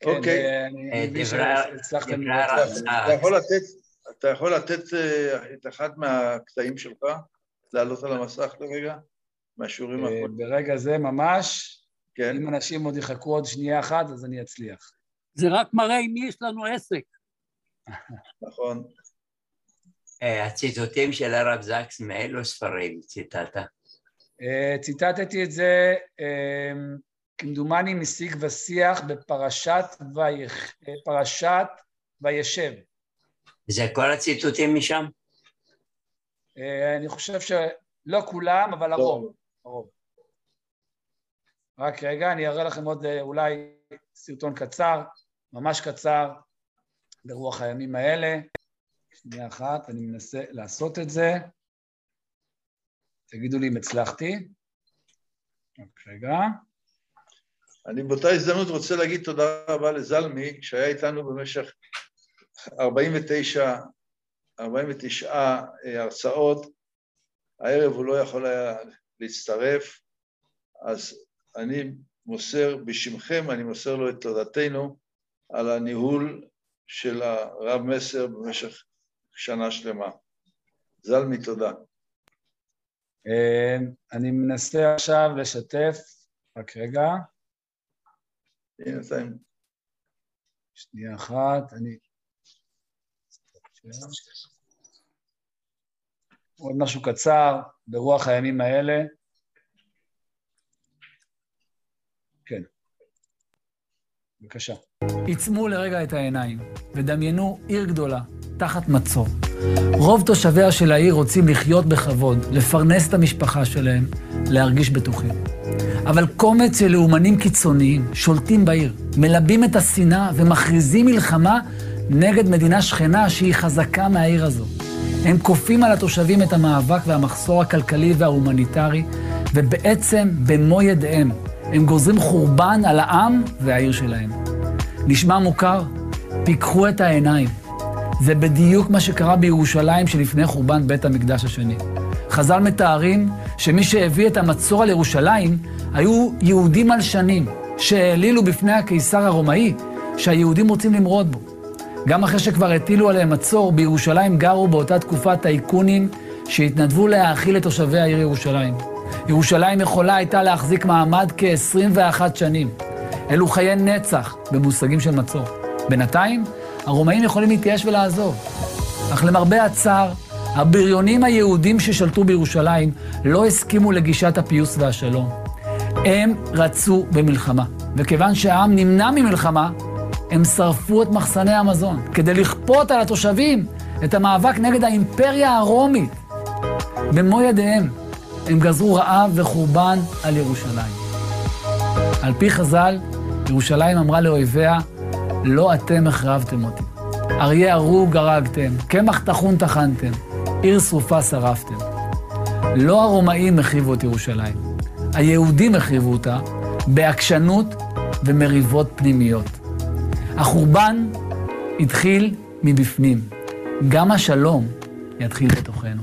כן, אוקיי. מבין שהצלחתם אתה יכול לתת אה, את אחד מהקטעים שלך, לעלות על המסך לרגע, מהשיעורים אה, האחרונים? ברגע זה ממש, כן. אם אנשים עוד יחכו עוד שנייה אחת, אז אני אצליח. זה רק מראה עם מי יש לנו עסק. נכון. אה, הציטוטים של הרב זקס, מאילו ספרים ציטטת? אה, ציטטתי את זה, כמדומני משיג ושיח בפרשת ויח, פרשת וישב. זה כל הציטוטים משם? אני חושב שלא כולם, אבל הרוב. הרוב. רק רגע, אני אראה לכם עוד אולי סרטון קצר, ממש קצר, ברוח הימים האלה. שנייה אחת, אני מנסה לעשות את זה. תגידו לי אם הצלחתי. רק רגע. אני באותה הזדמנות רוצה להגיד תודה רבה לזלמי, שהיה איתנו במשך 49, 49 הרצאות. הערב הוא לא יכול היה להצטרף, אז אני מוסר בשמכם, אני מוסר לו את תודתנו על הניהול של הרב מסר במשך שנה שלמה. זלמי, תודה. אה, אני מנסה עכשיו לשתף, רק רגע. בינתיים. שנייה אחת, אני... עוד משהו קצר, ברוח הימים האלה. כן. בבקשה. עיצמו לרגע את העיניים ודמיינו עיר גדולה, תחת מצור. רוב תושביה של העיר רוצים לחיות בכבוד, לפרנס את המשפחה שלהם, להרגיש בטוחים. אבל קומץ של לאומנים קיצוניים שולטים בעיר, מלבים את השנאה ומכריזים מלחמה נגד מדינה שכנה שהיא חזקה מהעיר הזו. הם כופים על התושבים את המאבק והמחסור הכלכלי וההומניטרי, ובעצם במו ידיהם הם גוזרים חורבן על העם והעיר שלהם. נשמע מוכר? פיקחו את העיניים. זה בדיוק מה שקרה בירושלים שלפני חורבן בית המקדש השני. חז"ל מתארים שמי שהביא את המצור על ירושלים היו יהודים מלשנים, שהעלילו בפני הקיסר הרומאי שהיהודים רוצים למרוד בו. גם אחרי שכבר הטילו עליהם מצור, בירושלים גרו באותה תקופה טייקונים שהתנדבו להאכיל את תושבי העיר ירושלים. ירושלים יכולה הייתה להחזיק מעמד כ-21 שנים. אלו חיי נצח במושגים של מצור. בינתיים, הרומאים יכולים להתייאש ולעזוב. אך למרבה הצער, הבריונים היהודים ששלטו בירושלים לא הסכימו לגישת הפיוס והשלום. הם רצו במלחמה, וכיוון שהעם נמנע ממלחמה, הם שרפו את מחסני המזון, כדי לכפות על התושבים את המאבק נגד האימפריה הרומית. במו ידיהם הם גזרו רעב וחורבן על ירושלים. על פי חז"ל, ירושלים אמרה לאויביה, לא אתם החרבתם אותי. אריה הרוג הרגתם, קמח טחון טחנתם, עיר שרופה שרפתם. לא הרומאים החריבו את ירושלים, היהודים החריבו אותה בעקשנות ומריבות פנימיות. החורבן התחיל מבפנים, גם השלום יתחיל בתוכנו.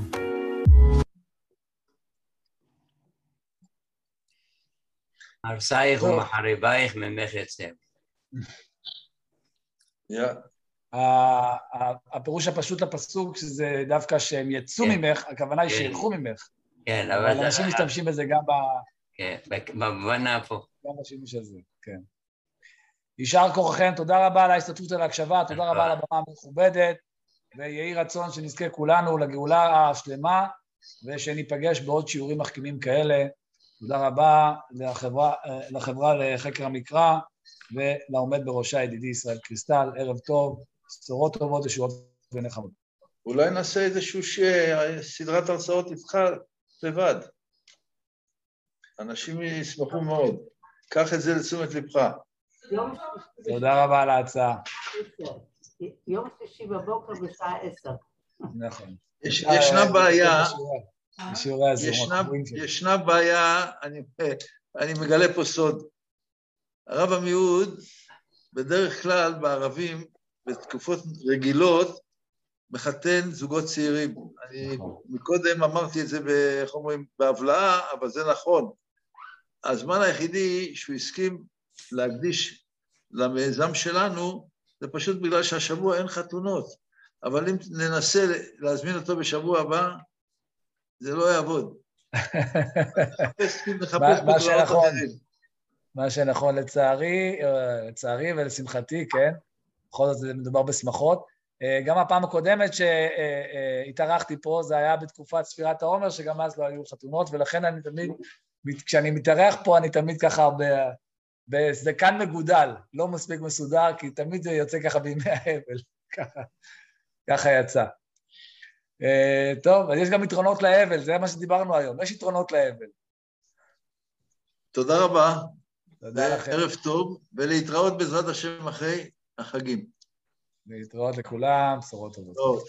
הרסייך ומחריבייך ממך יצא. הפירוש הפשוט לפסוק, שזה דווקא שהם יצאו כן. ממך, הכוונה היא כן. שילכו ממך. כן. אבל אנשים משתמשים בזה גם ב... כן, במובן ההפוך. גם בשימוש הזה, כן. יישר כוחכם, תודה רבה על ההשתתפות על ההקשבה, תודה רבה על הבמה המכובדת, ויהי רצון שנזכה כולנו לגאולה השלמה, ושניפגש בעוד שיעורים מחכימים כאלה. תודה רבה לחברה, לחברה לחקר המקרא ולעומד בראשה ידידי ישראל קריסטל, ערב טוב, בשורות טובות ושורות ונחמות. אולי נעשה איזשהו ש... סדרת הרצאות איתך לבד. אנשים ישמחו מאוד. קח את זה לתשומת לבך. תודה רבה על ההצעה. יום שלישי בבוקר בשעה עשר. נכון. ישנה בעיה, ישנה בעיה, אני מגלה פה סוד. הרב עמיהוד, בדרך כלל בערבים, בתקופות רגילות, מחתן זוגות צעירים. אני נכון. מקודם אמרתי את זה, איך אומרים, בהבלעה, אבל זה נכון. הזמן היחידי שהוא הסכים להקדיש למיזם שלנו, זה פשוט בגלל שהשבוע אין חתונות. אבל אם ננסה להזמין אותו בשבוע הבא, זה לא יעבוד. נחפש אחרים. מה שנכון לצערי, לצערי ולשמחתי, כן, בכל זאת מדובר בשמחות. גם הפעם הקודמת שהתארחתי פה, זה היה בתקופת ספירת העומר, שגם אז לא היו חתונות, ולכן אני תמיד, כשאני מתארח פה, אני תמיד ככה בזדקן מגודל, לא מספיק מסודר, כי תמיד זה יוצא ככה בימי האבל, ככה, ככה יצא. Uh, טוב, אז יש גם יתרונות לאבל, זה מה שדיברנו היום, יש יתרונות לאבל. תודה רבה. תודה לכם. ערב טוב, ולהתראות בעזרת השם אחרי החגים. להתראות לכולם, בשורות טובות. טוב.